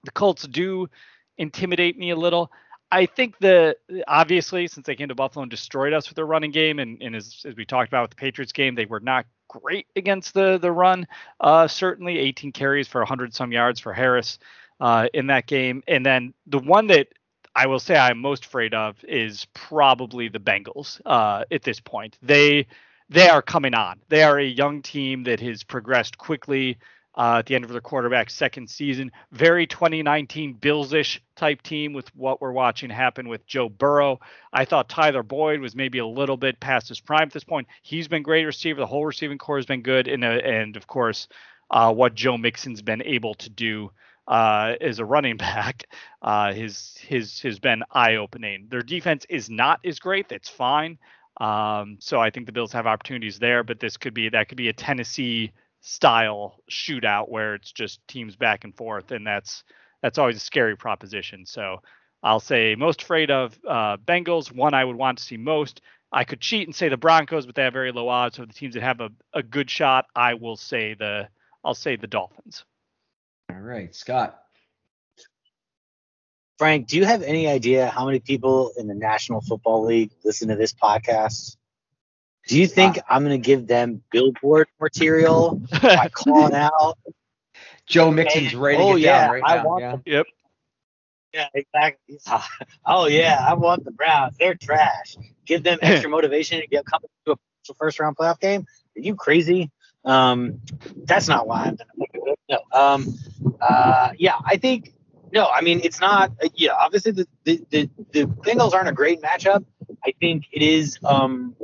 the Colts do intimidate me a little. I think the obviously since they came to Buffalo and destroyed us with their running game, and, and as, as we talked about with the Patriots game, they were not great against the the run. Uh, certainly, 18 carries for 100 some yards for Harris uh, in that game, and then the one that I will say I'm most afraid of is probably the Bengals uh, at this point. They they are coming on. They are a young team that has progressed quickly uh, at the end of their quarterback's second season. Very 2019 Bills-ish type team with what we're watching happen with Joe Burrow. I thought Tyler Boyd was maybe a little bit past his prime at this point. He's been great receiver. The whole receiving corps has been good, and uh, and of course, uh, what Joe Mixon's been able to do uh, as a running back, uh, his his has been eye opening. Their defense is not as great. That's fine. Um, so I think the Bills have opportunities there, but this could be that could be a Tennessee style shootout where it's just teams back and forth, and that's that's always a scary proposition. So I'll say most afraid of uh, Bengals. One I would want to see most. I could cheat and say the Broncos, but they have very low odds. So the teams that have a, a good shot, I will say the I'll say the Dolphins. All right, Scott. Frank, do you have any idea how many people in the National Football League listen to this podcast? Do you think uh, I'm going to give them billboard material by calling out? Joe Mixon's writing oh, it yeah, down right I now. Want yeah. Them. Yep. Yeah, exactly. Oh yeah, I want the Browns. They're trash. Give them extra motivation to get come to a first round playoff game. Are you crazy? Um, that's not why I'm gonna No. Um, uh, yeah, I think no. I mean, it's not. Uh, yeah, obviously the, the the the Bengals aren't a great matchup. I think it is. Um,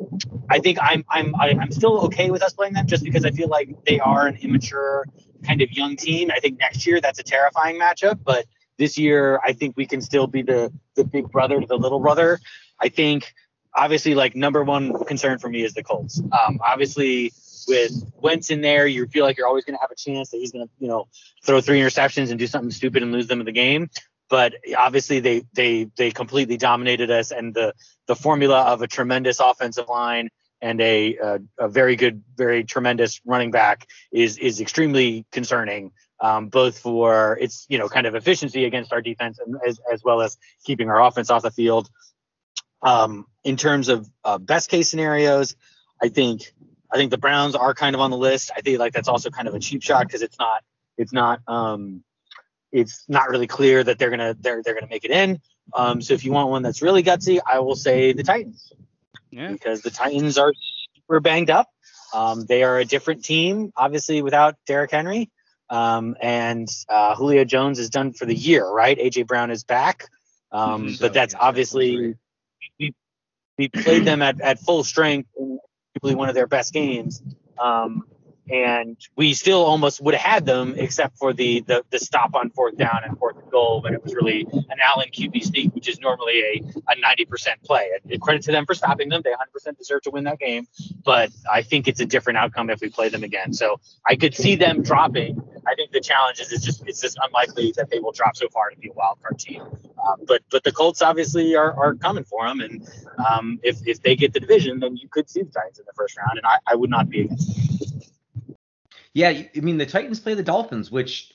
I think I'm I'm I, am still okay with us playing them just because I feel like they are an immature kind of young team. I think next year that's a terrifying matchup, but this year I think we can still be the the big brother to the little brother. I think obviously like number one concern for me is the Colts. Um, obviously with Wentz in there, you feel like you're always going to have a chance that he's going to, you know, throw three interceptions and do something stupid and lose them in the game. But obviously, they they they completely dominated us, and the the formula of a tremendous offensive line and a a, a very good, very tremendous running back is is extremely concerning. Um, both for its you know kind of efficiency against our defense and as, as well as keeping our offense off the field. Um, in terms of uh, best case scenarios, I think I think the Browns are kind of on the list. I think like that's also kind of a cheap shot because it's not it's not um it's not really clear that they're gonna they're they're gonna make it in. Um, so if you want one that's really gutsy, I will say the Titans. Yeah. Because the Titans are super banged up. Um, they are a different team, obviously without Derrick Henry. Um, and uh, Julio Jones is done for the year, right? AJ Brown is back. Um, mm-hmm. but that's obviously we, we played them at, at full strength in one of their best games. Um, and we still almost would have had them except for the, the the stop on fourth down and fourth and goal but it was really an Allen QB sneak which is normally a, a 90% play. Credit to them for stopping them. They 100% deserve to win that game. But I think it's a different outcome if we play them again. So I could see them dropping. I think the challenge is it's just it's just unlikely that they will drop so far to be a wild card team. Um, but but the Colts obviously are, are coming for them, and um, if if they get the division, then you could see the Titans in the first round, and I, I would not be against. It. Yeah, I mean the Titans play the Dolphins, which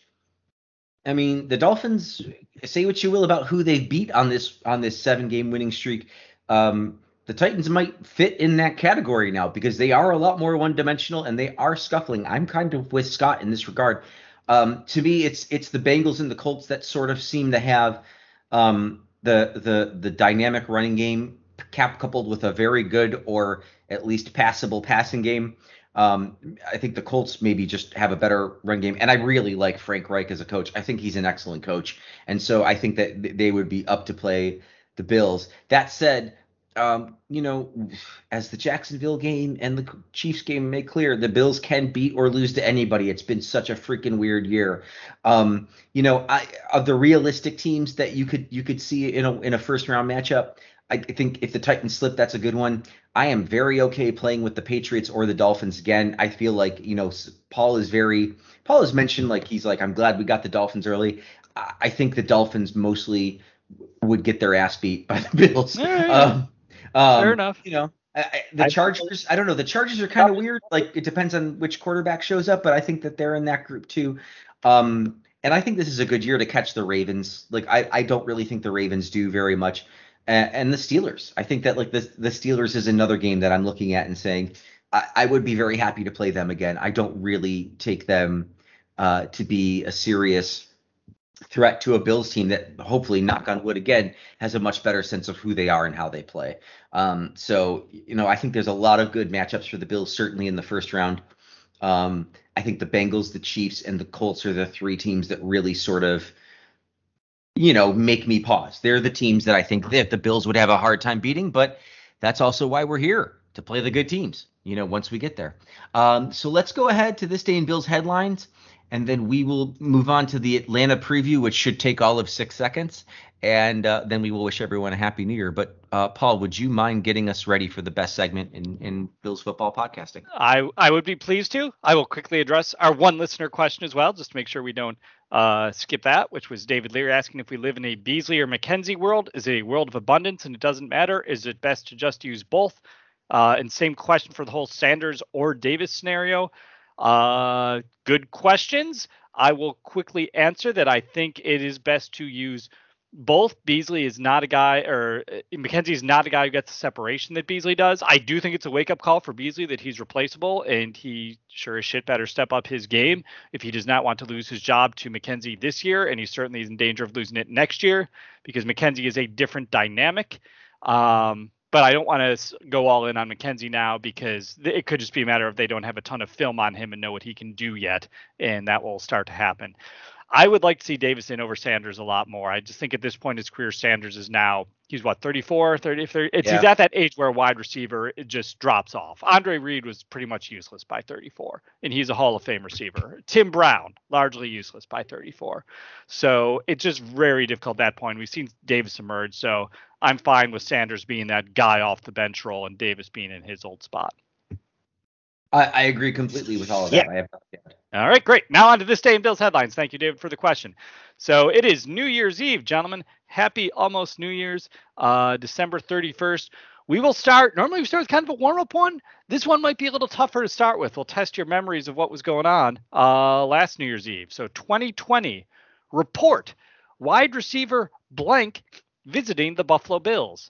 I mean the Dolphins. Say what you will about who they beat on this on this seven game winning streak. Um, the Titans might fit in that category now because they are a lot more one dimensional and they are scuffling. I'm kind of with Scott in this regard. Um, to me, it's it's the Bengals and the Colts that sort of seem to have um, the the the dynamic running game cap coupled with a very good or at least passable passing game. Um, I think the Colts maybe just have a better run game, and I really like Frank Reich as a coach. I think he's an excellent coach, and so I think that they would be up to play the Bills. That said, um, you know, as the Jacksonville game and the Chiefs game make clear, the Bills can beat or lose to anybody. It's been such a freaking weird year. Um, you know, I, of the realistic teams that you could you could see in a in a first round matchup, I think if the Titans slip, that's a good one. I am very okay playing with the Patriots or the Dolphins again. I feel like you know Paul is very Paul has mentioned like he's like I'm glad we got the Dolphins early. I think the Dolphins mostly would get their ass beat by the Bills. Yeah, yeah. Um, um, Fair enough. You know, I, the Chargers. I don't know. The Chargers are kind of weird. Like it depends on which quarterback shows up, but I think that they're in that group too. Um, and I think this is a good year to catch the Ravens. Like I, I don't really think the Ravens do very much. And, the Steelers. I think that like the the Steelers is another game that I'm looking at and saying I, I would be very happy to play them again. I don't really take them uh, to be a serious threat to a Bills team that hopefully, knock on wood again, has a much better sense of who they are and how they play. Um, so, you know, I think there's a lot of good matchups for the Bills, certainly in the first round. Um, I think the Bengals, the Chiefs, and the Colts are the three teams that really sort of, you know, make me pause. They're the teams that I think that the Bills would have a hard time beating, but that's also why we're here to play the good teams, you know, once we get there. Um, so let's go ahead to this day in Bills headlines and then we will move on to the Atlanta preview, which should take all of six seconds, and uh, then we will wish everyone a happy new year. But uh, Paul, would you mind getting us ready for the best segment in, in Bills football podcasting? I I would be pleased to. I will quickly address our one listener question as well, just to make sure we don't uh, skip that, which was David Lear asking if we live in a Beasley or McKenzie world. Is it a world of abundance and it doesn't matter? Is it best to just use both? Uh, and same question for the whole Sanders or Davis scenario. Uh, good questions. I will quickly answer that I think it is best to use both. Beasley is not a guy, or uh, McKenzie is not a guy who gets the separation that Beasley does. I do think it's a wake up call for Beasley that he's replaceable, and he sure as shit better step up his game if he does not want to lose his job to McKenzie this year, and he certainly is in danger of losing it next year because McKenzie is a different dynamic. Um, but I don't want to go all in on McKenzie now because it could just be a matter of they don't have a ton of film on him and know what he can do yet, and that will start to happen. I would like to see Davison over Sanders a lot more. I just think at this point in his career, Sanders is now he's what 34, 30, 30 it's yeah. he's at that age where a wide receiver it just drops off. Andre Reed was pretty much useless by 34, and he's a Hall of Fame receiver. Tim Brown largely useless by 34, so it's just very difficult at that point. We've seen Davis emerge, so I'm fine with Sanders being that guy off the bench role and Davis being in his old spot. I, I agree completely with all of that. Yeah. All right, great. Now on to this day in Bills headlines. Thank you, David, for the question. So it is New Year's Eve, gentlemen. Happy almost New Year's, uh, December 31st. We will start. Normally, we start with kind of a warm up one. This one might be a little tougher to start with. We'll test your memories of what was going on uh, last New Year's Eve. So 2020 report wide receiver blank visiting the Buffalo Bills.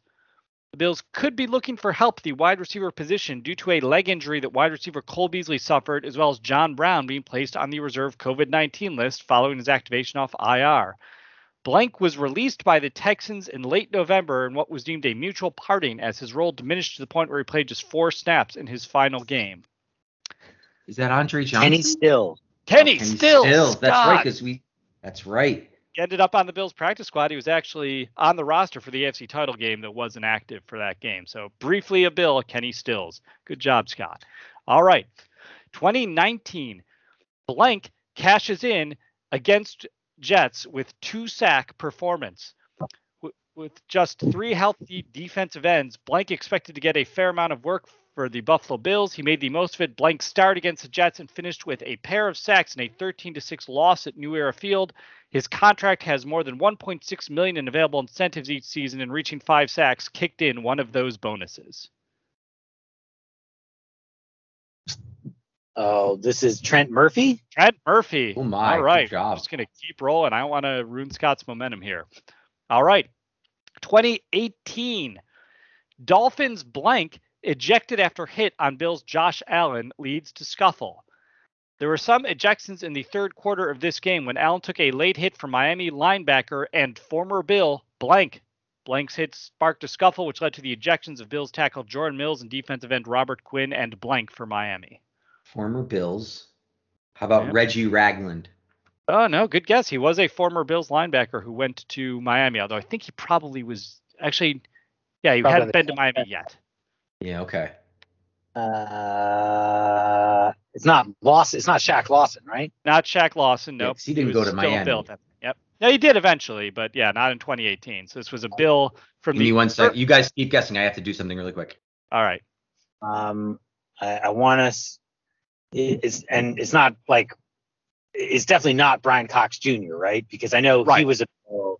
The Bills could be looking for help at the wide receiver position due to a leg injury that wide receiver Cole Beasley suffered, as well as John Brown being placed on the reserve COVID 19 list following his activation off IR. Blank was released by the Texans in late November in what was deemed a mutual parting as his role diminished to the point where he played just four snaps in his final game. Is that Andre Johnson? Kenny Still. Kenny, oh, Kenny Stills. Stills. That's right, because we. That's right ended up on the Bills practice squad. He was actually on the roster for the AFC title game that wasn't active for that game. So briefly a Bill, Kenny Stills. Good job, Scott. All right. 2019, blank cashes in against Jets with two sack performance. With just three healthy defensive ends, Blank expected to get a fair amount of work for the Buffalo Bills. He made the most of it. Blank start against the Jets and finished with a pair of sacks and a 13 to 6 loss at New Era Field. His contract has more than 1.6 million in available incentives each season, and reaching five sacks kicked in one of those bonuses. Oh, this is Trent Murphy. Trent Murphy. Oh my, All right. good job. I'm just gonna keep rolling. I don't want to ruin Scott's momentum here. All right. 2018. Dolphins blank ejected after hit on Bills Josh Allen leads to scuffle. There were some ejections in the third quarter of this game when Allen took a late hit from Miami linebacker and former Bill blank. Blank's hit sparked a scuffle, which led to the ejections of Bills tackle Jordan Mills and defensive end Robert Quinn and blank for Miami. Former Bills. How about Yep. Reggie Ragland? Oh no, good guess. He was a former Bills linebacker who went to Miami, although I think he probably was actually yeah, he Probably hadn't been to Miami yet. Yeah, okay. Uh, it's not Lawson. It's not Shaq Lawson, right? Not Shaq Lawson, Yeah, he didn't was go to still Miami. Bill Yep. No, he did eventually, but yeah, not in 2018. So this was a Bill from Give the me one sec. You guys keep guessing. I have to do something really quick. All right. Um, I, I want us. It's and it's not like it's definitely not Bryan Cox Jr. Right? Because I know he was a Bill,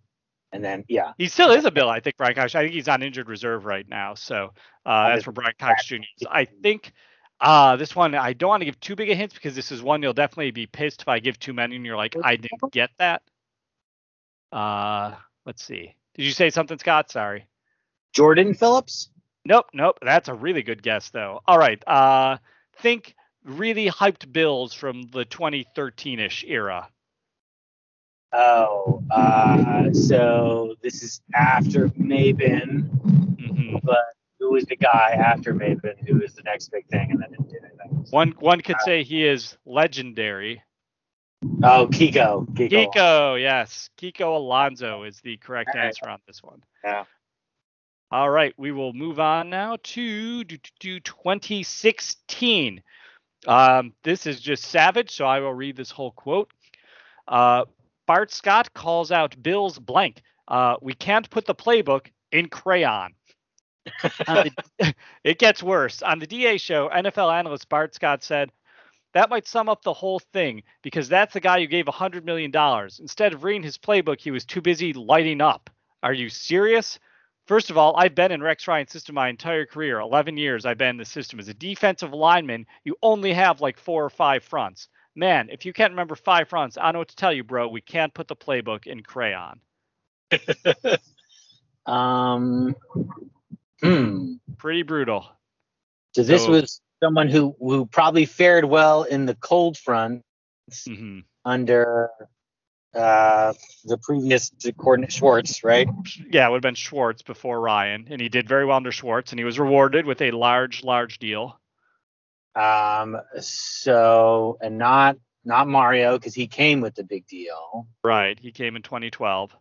and then yeah, He still is a Bill, I think, Bryan Cox. I think he's on injured reserve right now. So uh, that's for Bryan Cox Jr. I think uh, this one, I don't want to give too big a hint because this is one you'll definitely be pissed if I give too many and you're like, I didn't get that. Uh, let's see. Did you say something, Scott? Sorry. Jordan Phillips. Nope, nope. That's a really good guess, though. All right. Uh, think really hyped Bills from the 2013-ish era. Oh, uh, so this is after Maybin, hmm but who was the guy after Maybin who was the next big thing and then didn't do anything? One one could say he is legendary. Oh, Kiko. Kiko. Kiko, yes. Kiko Alonso is the correct right. answer on this one. Yeah. All right, we will move on now to, to, to 2016. Um, this is just savage, so I will read this whole quote. Uh, Bart Scott calls out Bill's blank. Uh, we can't put the playbook in crayon. The- it gets worse. On the DA show, NFL analyst Bart Scott said, that might sum up the whole thing because that's the guy who gave $100 million. Instead of reading his playbook, he was too busy lighting up. Are you serious? First of all, I've been in Rex Ryan's system my entire career. 11 years I've been in the system. As a defensive lineman, you only have like four or five fronts. Man, if you can't remember five fronts, I don't know what to tell you, bro. We can't put the playbook in crayon. Um. Hmm. Pretty brutal. So this So- was someone who who probably fared well in the cold front hmm under uh, the previous coordinate Schwartz, right? Yeah, it would have been Schwartz before Ryan, and he did very well under Schwartz, and he was rewarded with a large, large deal. Um. So and not not Mario because he came with the big deal. Right. He came in 2012.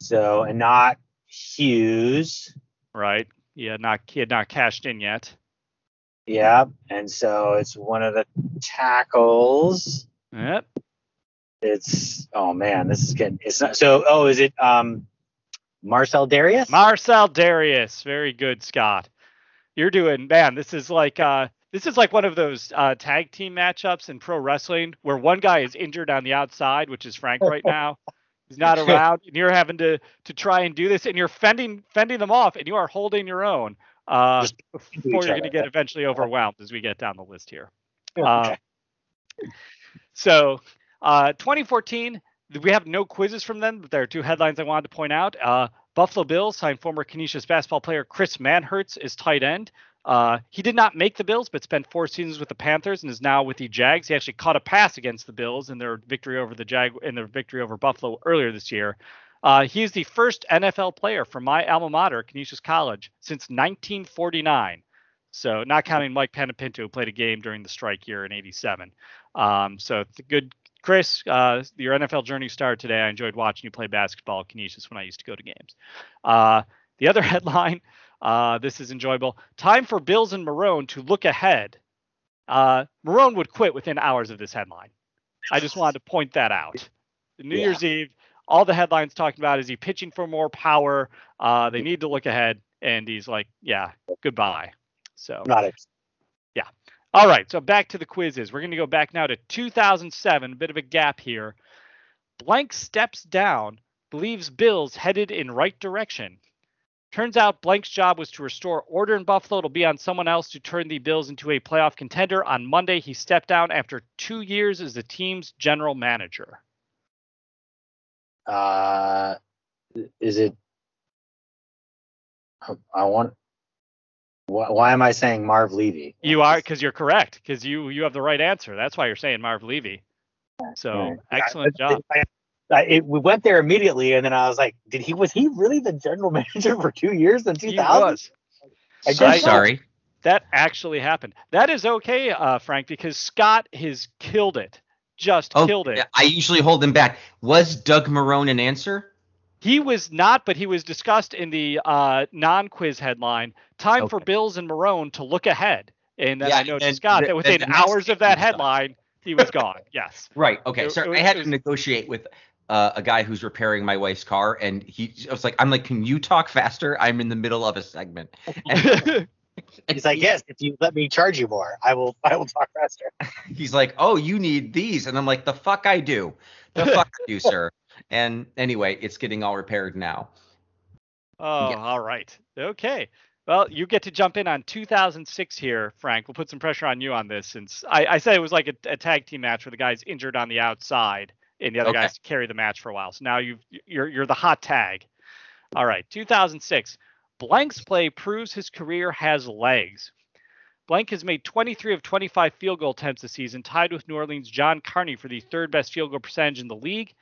So and not Hughes. Right. He had not he had not cashed in yet. Yeah. And so it's one of the tackles. Yep. It's oh man, this is getting it's not so oh is it um Marcell Dareus? Marcell Dareus, very good, Scott. You're doing man. This is like uh, this is like one of those uh, tag team matchups in pro wrestling where one guy is injured on the outside, which is Frank right now. He's not around, and you're having to to try and do this, and you're fending fending them off, and you are holding your own uh, before you're going to get eventually overwhelmed as we get down the list here. Okay. Uh, so, uh, 2014, we have no quizzes from them, but there are two headlines I wanted to point out. Uh, Buffalo Bills signed former Canisius basketball player Chris Manhertz as tight end. Uh, he did not make the Bills, but spent four seasons with the Panthers and is now with the Jags. He actually caught a pass against the Bills in their victory over the Jag in their victory over Buffalo earlier this year. Uh, he is the first NFL player from my alma mater, Canisius College, since 1949. So not counting Mike Panepinto, who played a game during the strike year in '87. Um, so good, Chris. Uh, your NFL journey started today. I enjoyed watching you play basketball at Canisius when I used to go to games. Uh, the other headline. Uh, this is enjoyable. Time for Bills and Marrone to look ahead. Uh, Marrone would quit within hours of this headline. I just wanted to point that out. New Yeah. Year's Eve, all the headlines talking about is he pitching for more power. Uh, they need to look ahead, and he's like, yeah, goodbye. So Not it. Yeah. All right, so back to the quizzes. We're going to go back now to 2007, a bit of a gap here. Blank steps down, believes Bills headed in right direction. Turns out Blank's job was to restore order in Buffalo. It'll be on someone else to turn the Bills into a playoff contender. On Monday, he stepped down after two years as the team's general manager. Uh, is it? I want. Why, why am I saying Marv Levy? You are because you're correct because you you have the right answer. That's why you're saying Marv Levy. So excellent job. I- I- it, we went there immediately, and then I was like, "Did he? Was he really the general manager for two years in He 2000?" was. I So I- sorry. That actually happened. That is okay, uh, Frank, because Scott has killed it. Just Oh, killed it. I usually hold him back. Was Doug Marrone an answer? He was not, but he was discussed in the uh, non-quiz headline. Time for Bills and Marrone to look ahead. And then Yeah, I know and Scott the- that within then the next hours of that he was headline, he was gone. Yes. Right. Okay. It- So it I had to negotiate with uh, a guy who's repairing my wife's car, and he I was like, "I'm like, can you talk faster? I'm in the middle of a segment." And He's like, "Yes, if you let me charge you more, I will. I will talk faster." he's like, "Oh, you need these," and I'm like, "The fuck I do, the fuck I do, sir." And anyway, it's getting all repaired now. Oh, Yeah. all right. Okay. Well, you get to jump in on 2006 here, Frank. We'll put some pressure on you on this since I, I said it was like a, a tag team match where the guy's injured on the outside and the other Okay. guys carry the match for a while. So now you've you're you're the hot tag. All right, 2006. Blank's play proves his career has legs. Blank has made 23 of 25 field goal attempts this season, tied with New Orleans' John Carney for the third best field goal percentage in the league.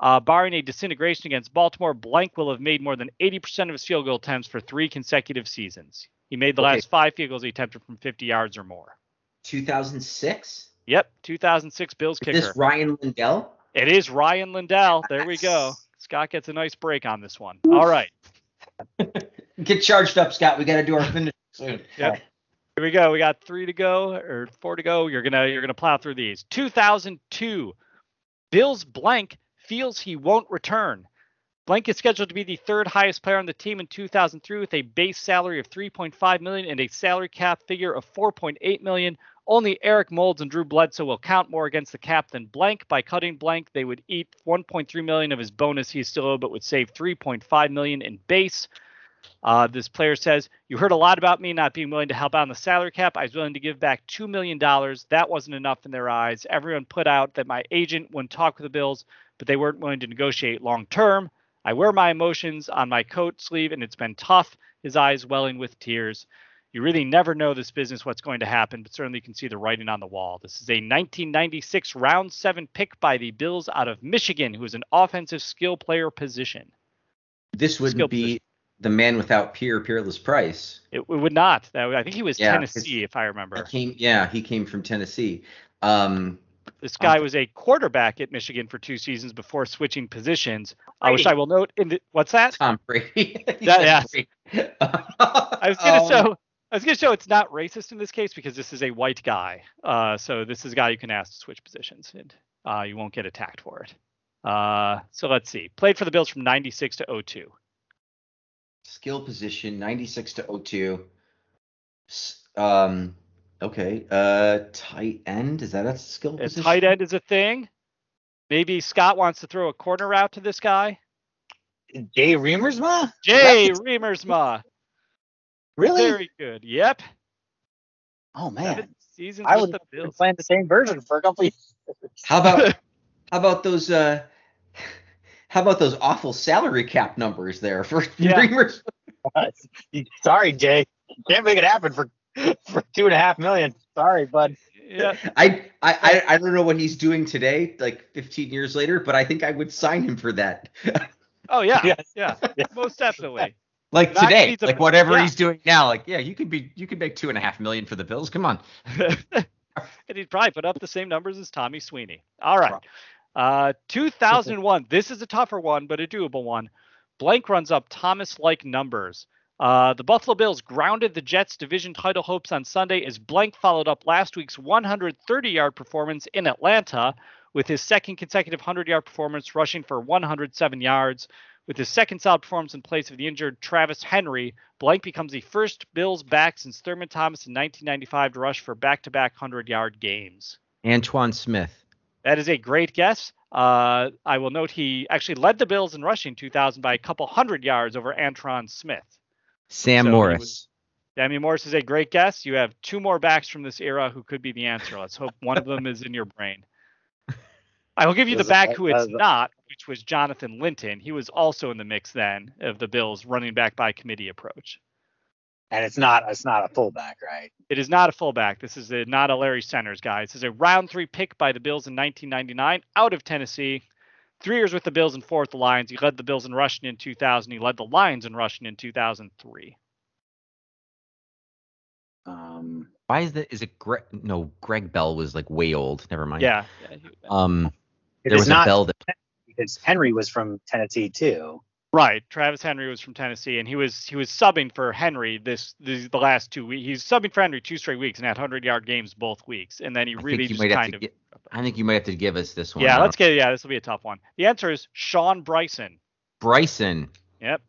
Uh, barring a disintegration against Baltimore, Blank will have made more than 80% of his field goal attempts for three consecutive seasons. He made the Okay. last five field goals he attempted from 50 yards or more. 2006. Yep, 2006 Bills Is kicker. this Rian Lindell? It is Rian Lindell. There we go. Scott gets a nice break on this one. All right. Get charged up, Scott. We got to do our finish soon. Yep. Here we go. We got three to go or four to go. You're gonna you're gonna plow through these. 2002. Bills blank feels he won't return. Blank is scheduled to be the third highest player on the team in 2003 with a base salary of 3.5 million and a salary cap figure of 4.8 million. Only Eric Moulds and Drew Bledsoe will count more against the cap than Blank. By cutting Blank, they would eat 1.3 million of his bonus he's still owed, but would save 3.5 million in base. Uh, this player says, You heard a lot about me not being willing to help out on the salary cap. I was willing to give back $2 million. That wasn't enough in their eyes. Everyone put out that my agent wouldn't talk with the Bills, but they weren't willing to negotiate long term. I wear my emotions on my coat sleeve, and it's been tough. His eyes welling with tears. You really never know this business what's going to happen, but certainly you can see the writing on the wall. This is a 1996 round seven pick by the Bills out of Michigan, who is an offensive skill player position. This wouldn't be position. the man without peer, peerless price. It, it would not. I think he was Yeah, Tennessee, if I remember. came, yeah, he came from Tennessee. Um, This guy was a quarterback at Michigan for two seasons before switching positions. I wish I will note in the, what's that? Tom Brady. That-. Brady. I was gonna Um, show. I was gonna show it's not racist in this case because this is a white guy. Uh, so this is a guy you can ask to switch positions, and uh, you won't get attacked for it. Uh, so let's see. Played for the Bills from '96 to 02. skill position 96 to 02 S- um okay uh tight end is that a skill A position tight end is a thing. Maybe Scott wants to throw a corner route to this guy. Jay Riemersma? Jay Right. Riemersma. Really? Very good. Yep. oh man, Seven seasons I with was the playing the same version for a couple of how about how about those uh how about those awful salary cap numbers there for Yeah. Dreamers? Sorry, Jay, can't make it happen for for two and a half million. Sorry, bud. yeah. I, I I I don't know what he's doing today, like 15 years later, but I think I would sign him for that. Oh yeah. Yes. Yeah. Yeah. Most definitely. Like today, like whatever yeah. he's doing now, like yeah, you could be you could make two and a half million for the Bills. Come on. and he'd probably put up the same numbers as Tommy Sweeney. All right. Uh, 2001. this is a tougher one, but a doable one. Blank runs up Thomas like numbers. Uh, the Buffalo Bills grounded the Jets' division title hopes on Sunday as Blank followed up last week's 130 yard performance in Atlanta with his second consecutive 100 yard performance, rushing for 107 yards. With his second solid performance in place of the injured Travis Henry, Blank becomes the first Bills back since Thurman Thomas in 1995 to rush for back-to-back 100-yard games. Antowain Smith. That is a great guess. Uh, I will note he actually led the Bills in rushing 2000 by a couple hundred yards over Antron Smith. Sam So Morris. was- Damian Morris is a great guess. You have two more backs from this era who could be the answer. Let's hope one of them is in your brain. I will give you the back who it's not, which was Jonathan Linton. He was also in the mix then of the Bills running back by committee approach. And it's not it's not a fullback, right? It is not a fullback. This is a, not a Larry Centers guy. This is a round three pick by the Bills in 1999 out of Tennessee. Three years with the Bills and four with the Lions. He led the Bills in rushing in 2000. He led the Lions in rushing in 2003. Um, Why is that? Is it Greg? No, Greg Bell was like way old. Never mind. Yeah. yeah, Um, it was not a Bell that. Because Henry was from Tennessee too. Right. Travis Henry was from Tennessee, and he was he was subbing for Henry this, this the last two weeks. He's subbing for Henry two straight weeks and had hundred yard games both weeks, and then he really just might have kind to of get. I think you might have to give us this one. yeah. I Let's get yeah. This will be a tough one. The answer is Shawn Bryson. Bryson. Yep.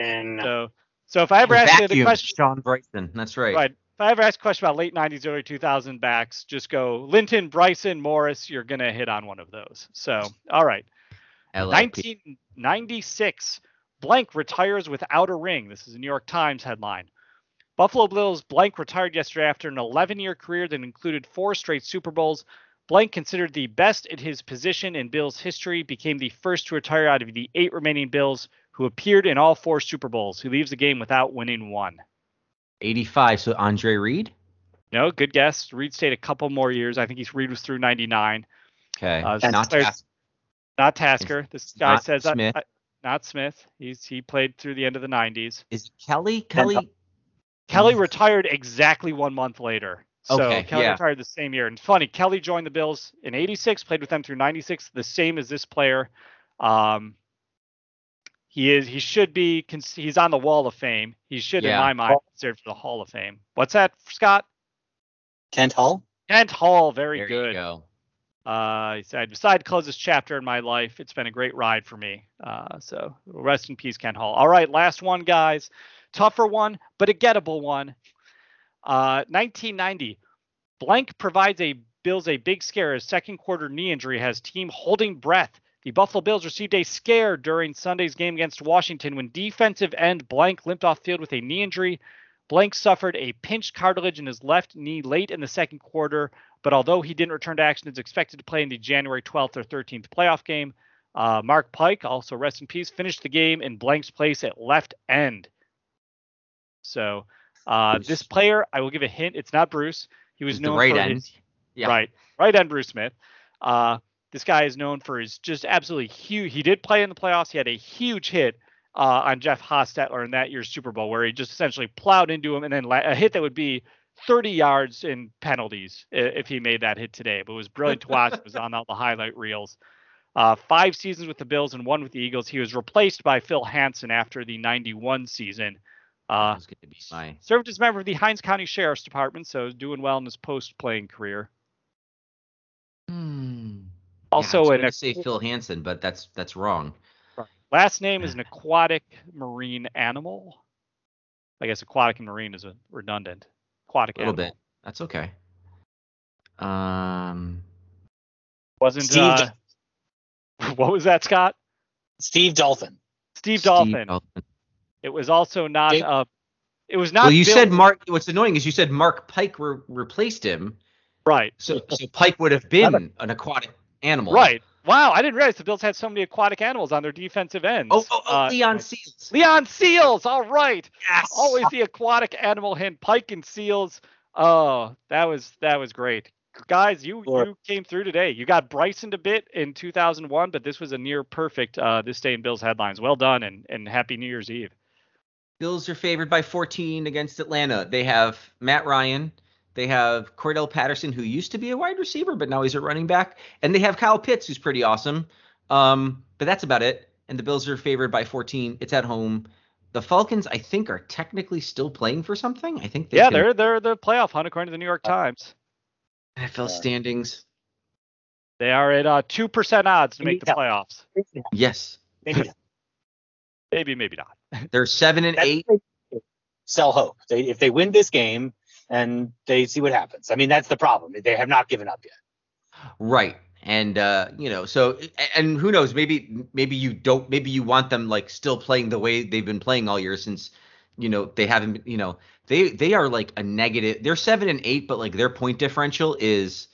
And So so if I ever ask you the question, Shawn Bryson. That's right. right? If I ever ask a question about late '90s, early 2000 backs, just go Linton, Bryson, Morris. You're gonna hit on one of those. So all right. LLP. 1996. Blank retires without a ring. This is a New York Times headline. Buffalo Bills Blank retired yesterday after an 11 year career that included four straight Super Bowls. Blank, considered the best at his position in Bills history, became the first to retire out of the eight remaining Bills who appeared in all four Super Bowls. He leaves the game without winning one. 85. So Andre Reed. No, good guess. Reed stayed a couple more years. I think he's Reed was through 99. Okay. Uh, not Task- Not Tasker. This guy not says Smith. I- not Smith. He's he played through the end of the 90s. Is it Kelly? Kelly. Kelly retired exactly one month later. So Okay, Kelly yeah. retired the same year. And funny, Kelly joined the Bills in '86, played with them through '96, the same as this player. Um, he is he should be cons- he's on the Wall of Fame. He should, in my mind, considered for the Hall of Fame. What's that, Scott? Kent Hull. Kent Hull, very there good. you go. Uh, he said, I decided to close this chapter in my life. It's been a great ride for me. Uh, so rest in peace, Kent Hull. All right, last one, guys. Tougher one, but a gettable one. Uh, 1990. Blank provides a Bills a big scare. His second quarter knee injury has team holding breath. The Buffalo Bills received a scare during Sunday's game against Washington when defensive end Blank limped off field with a knee injury. Blank suffered a pinched cartilage in his left knee late in the second quarter, but although he didn't return to action, is expected to play in the January 12th or 13th playoff game. Uh, Mark Pike, also rest in peace, finished the game in Blank's place at left end. So uh, this player, I will give a hint. It's not Bruce. He was the known right for end. his Yeah. right, right end Bruce Smith. Uh, this guy is known for his just absolutely huge. He did play in the playoffs. He had a huge hit uh, on Jeff Hostetler in that year's Super Bowl, where he just essentially plowed into him, and then la- a hit that would be 30 yards in penalties if he made that hit today. But it was brilliant to watch. It was on all the highlight reels. Uh, five seasons with the Bills and one with the Eagles. He was replaced by Phil Hansen after the 91 season. Uh, That's to be my. served as a member of the Hinds County Sheriff's Department, so doing well in his post-playing career. Hmm. Also, yeah, I was an say Phil Hansen, but that's that's wrong. last name is an aquatic marine animal. I guess aquatic and marine is a redundant. Aquatic A little animal. bit. That's okay. Um. Wasn't Steve, uh, what was that, Scott? Steve Dolphin. Steve Dolphin. Dolphin. It was also not Dave- uh it was not Well, you Bill- said Mark. What's annoying is you said Mark Pike re- replaced him, right. so so Pike would have been an aquatic animal. Right. Wow, I didn't realize the Bills had so many aquatic animals on their defensive ends. Oh, oh, oh Uh, Leon Seals. Leon Seals. All right. Yes. Always the aquatic animal hint. Pike and Seals. Oh, that was that was great. Guys, you you came through today. You got Bryson a bit in 2001, but this was a near perfect uh, this day in Bills headlines. Well done and and happy New Year's Eve. Bills are favored by 14 against Atlanta. They have Matt Ryan. They have Cordarrelle Patterson, who used to be a wide receiver, but now he's a running back. And they have Kyle Pitts, who's pretty awesome. Um, but that's about it. And the Bills are favored by 14. It's at home. The Falcons, I think, are technically still playing for something. I think they yeah, can- they're they're the playoff hunt according to the New York Times. NFL standings. They are at uh, two percent odds to They make the help. playoffs. Yes. They need Maybe, maybe not. They're seven and That's eight. what they do. Sell hope. They, if they win this game and they see what happens. I mean, that's the problem. They have not given up yet. Right. And uh, you know, so and who knows, maybe maybe you don't maybe you want them like still playing the way they've been playing all year since you know they haven't you know, they they are like a negative they're seven and eight, but like their point differential is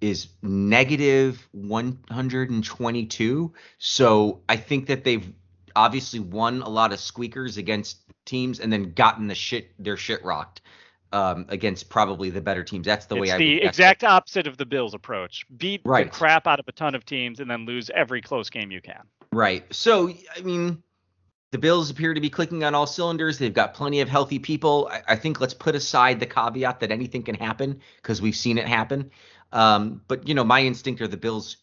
is negative 122. So I think that they've obviously won a lot of squeakers against teams and then gotten the shit their shit rocked um, against probably the better teams. That's the it's way I the would- that's the- exact opposite of the Bills' approach. Beat Right. the crap out of a ton of teams and then lose every close game you can. Right. So, I mean, the Bills appear to be clicking on all cylinders. They've got plenty of healthy people. I, I think let's put aside the caveat that anything can happen because we've seen it happen. Um, but you know, my instinct are the Bills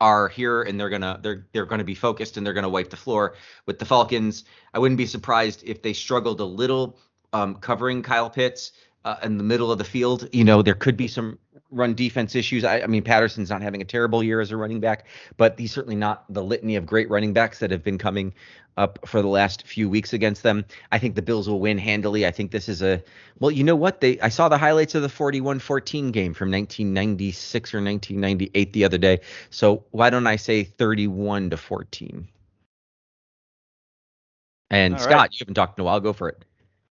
are here and they're gonna they're they're gonna be focused and they're gonna wipe the floor with the Falcons. I wouldn't be surprised if they struggled a little um, covering Kyle Pitts uh, in the middle of the field. You know, there could be some run defense issues. I, I mean, Patterson's not having a terrible year as a running back, but he's certainly not the litany of great running backs that have been coming up for the last few weeks against them. I think the Bills will win handily. I think this is a well, you know what? They I saw the highlights of the 41-14 game from 1996 or 1998 the other day. So why don't I say 31 to 14? And All Scott, right. you haven't talked in a while. Go for it.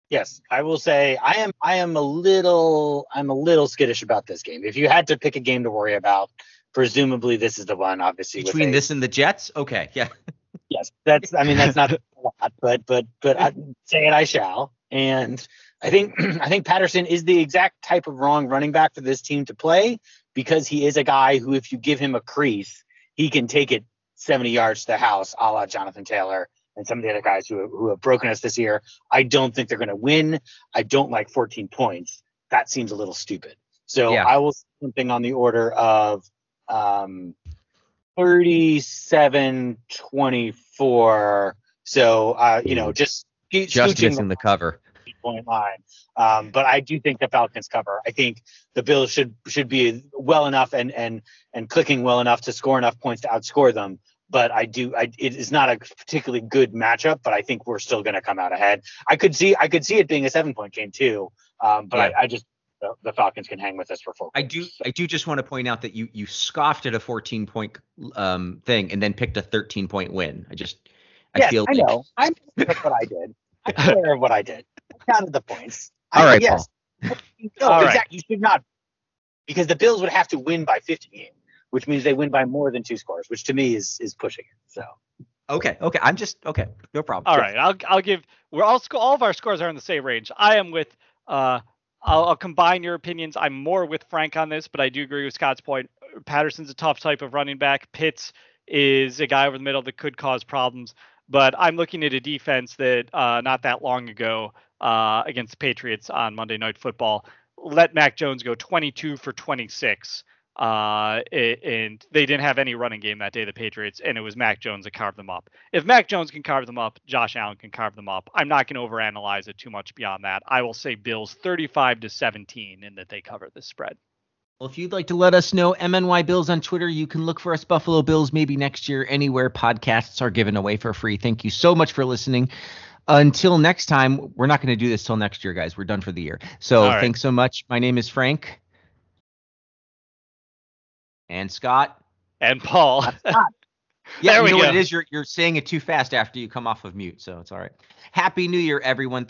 Yes, I will say I am I am a little I'm a little skittish about this game. If you had to pick a game to worry about, presumably this is the one. Obviously, Between a- this and the Jets, okay, yeah. yes, that's I mean that's not a lot, but but but I, say it I shall. And I think I think Patterson is the exact type of wrong running back for this team to play because he is a guy who, if you give him a crease, he can take it 70 yards to the house, a la Jonathan Taylor and some of the other guys who who have broken us this year. I don't think they're going to win. I don't like 14 points. That seems a little stupid. So Yeah. I will say something on the order of um, 37 24. So, uh, you know, just Just missing the cover. point line. Um, but I do think the Falcons cover. I think the Bills should should be well enough and and and clicking well enough to score enough points to outscore them. But I do. I, it is not a particularly good matchup. But I think we're still going to come out ahead. I could see. I could see it being a seven point game too. Um, but Yeah. I, I just the, the Falcons can hang with us for four. I do I do just want to point out that you you scoffed at a 14 point um thing and then picked a 13 point win. I just I yes, feel I like know. I'm that's what I did. I'm aware of what I did. I counted the points. All I, right, yes. No, All right. exactly. You should not, because the Bills would have to win by 15, which means they win by more than two scores, which to me is is pushing it. So Okay, okay. I'm just okay. No problem. All right, I'll I'll give we're all all of our scores are in the same range. I am with uh I'll, I'll combine your opinions. I'm more with Frank on this, but I do agree with Scott's point. Patterson's a tough type of running back. Pitts is a guy over the middle that could cause problems. But I'm looking at a defense that uh, not that long ago uh, against the Patriots on Monday Night Football let Mac Jones go 22 for 26. Uh, and they didn't have any running game that day, the Patriots, and it was Mac Jones that carved them up. If Mac Jones can carve them up, Josh Allen can carve them up. I'm not going to overanalyze it too much beyond that. I will say Bills 35 to 17 in that they cover this spread. Well, if you'd like to let us know, MNY Bills on Twitter, you can look for us Buffalo Bills maybe next year anywhere podcasts are given away for free. Thank you so much for listening. Until next time, we're not going to do this till next year, guys. We're done for the year. So right. thanks so much. My name is Frank. And Scott. And Paul, uh, Yeah, There you know what go. it is. You're you're saying it too fast after you come off of mute, so it's all right. Happy New Year, everyone. Thank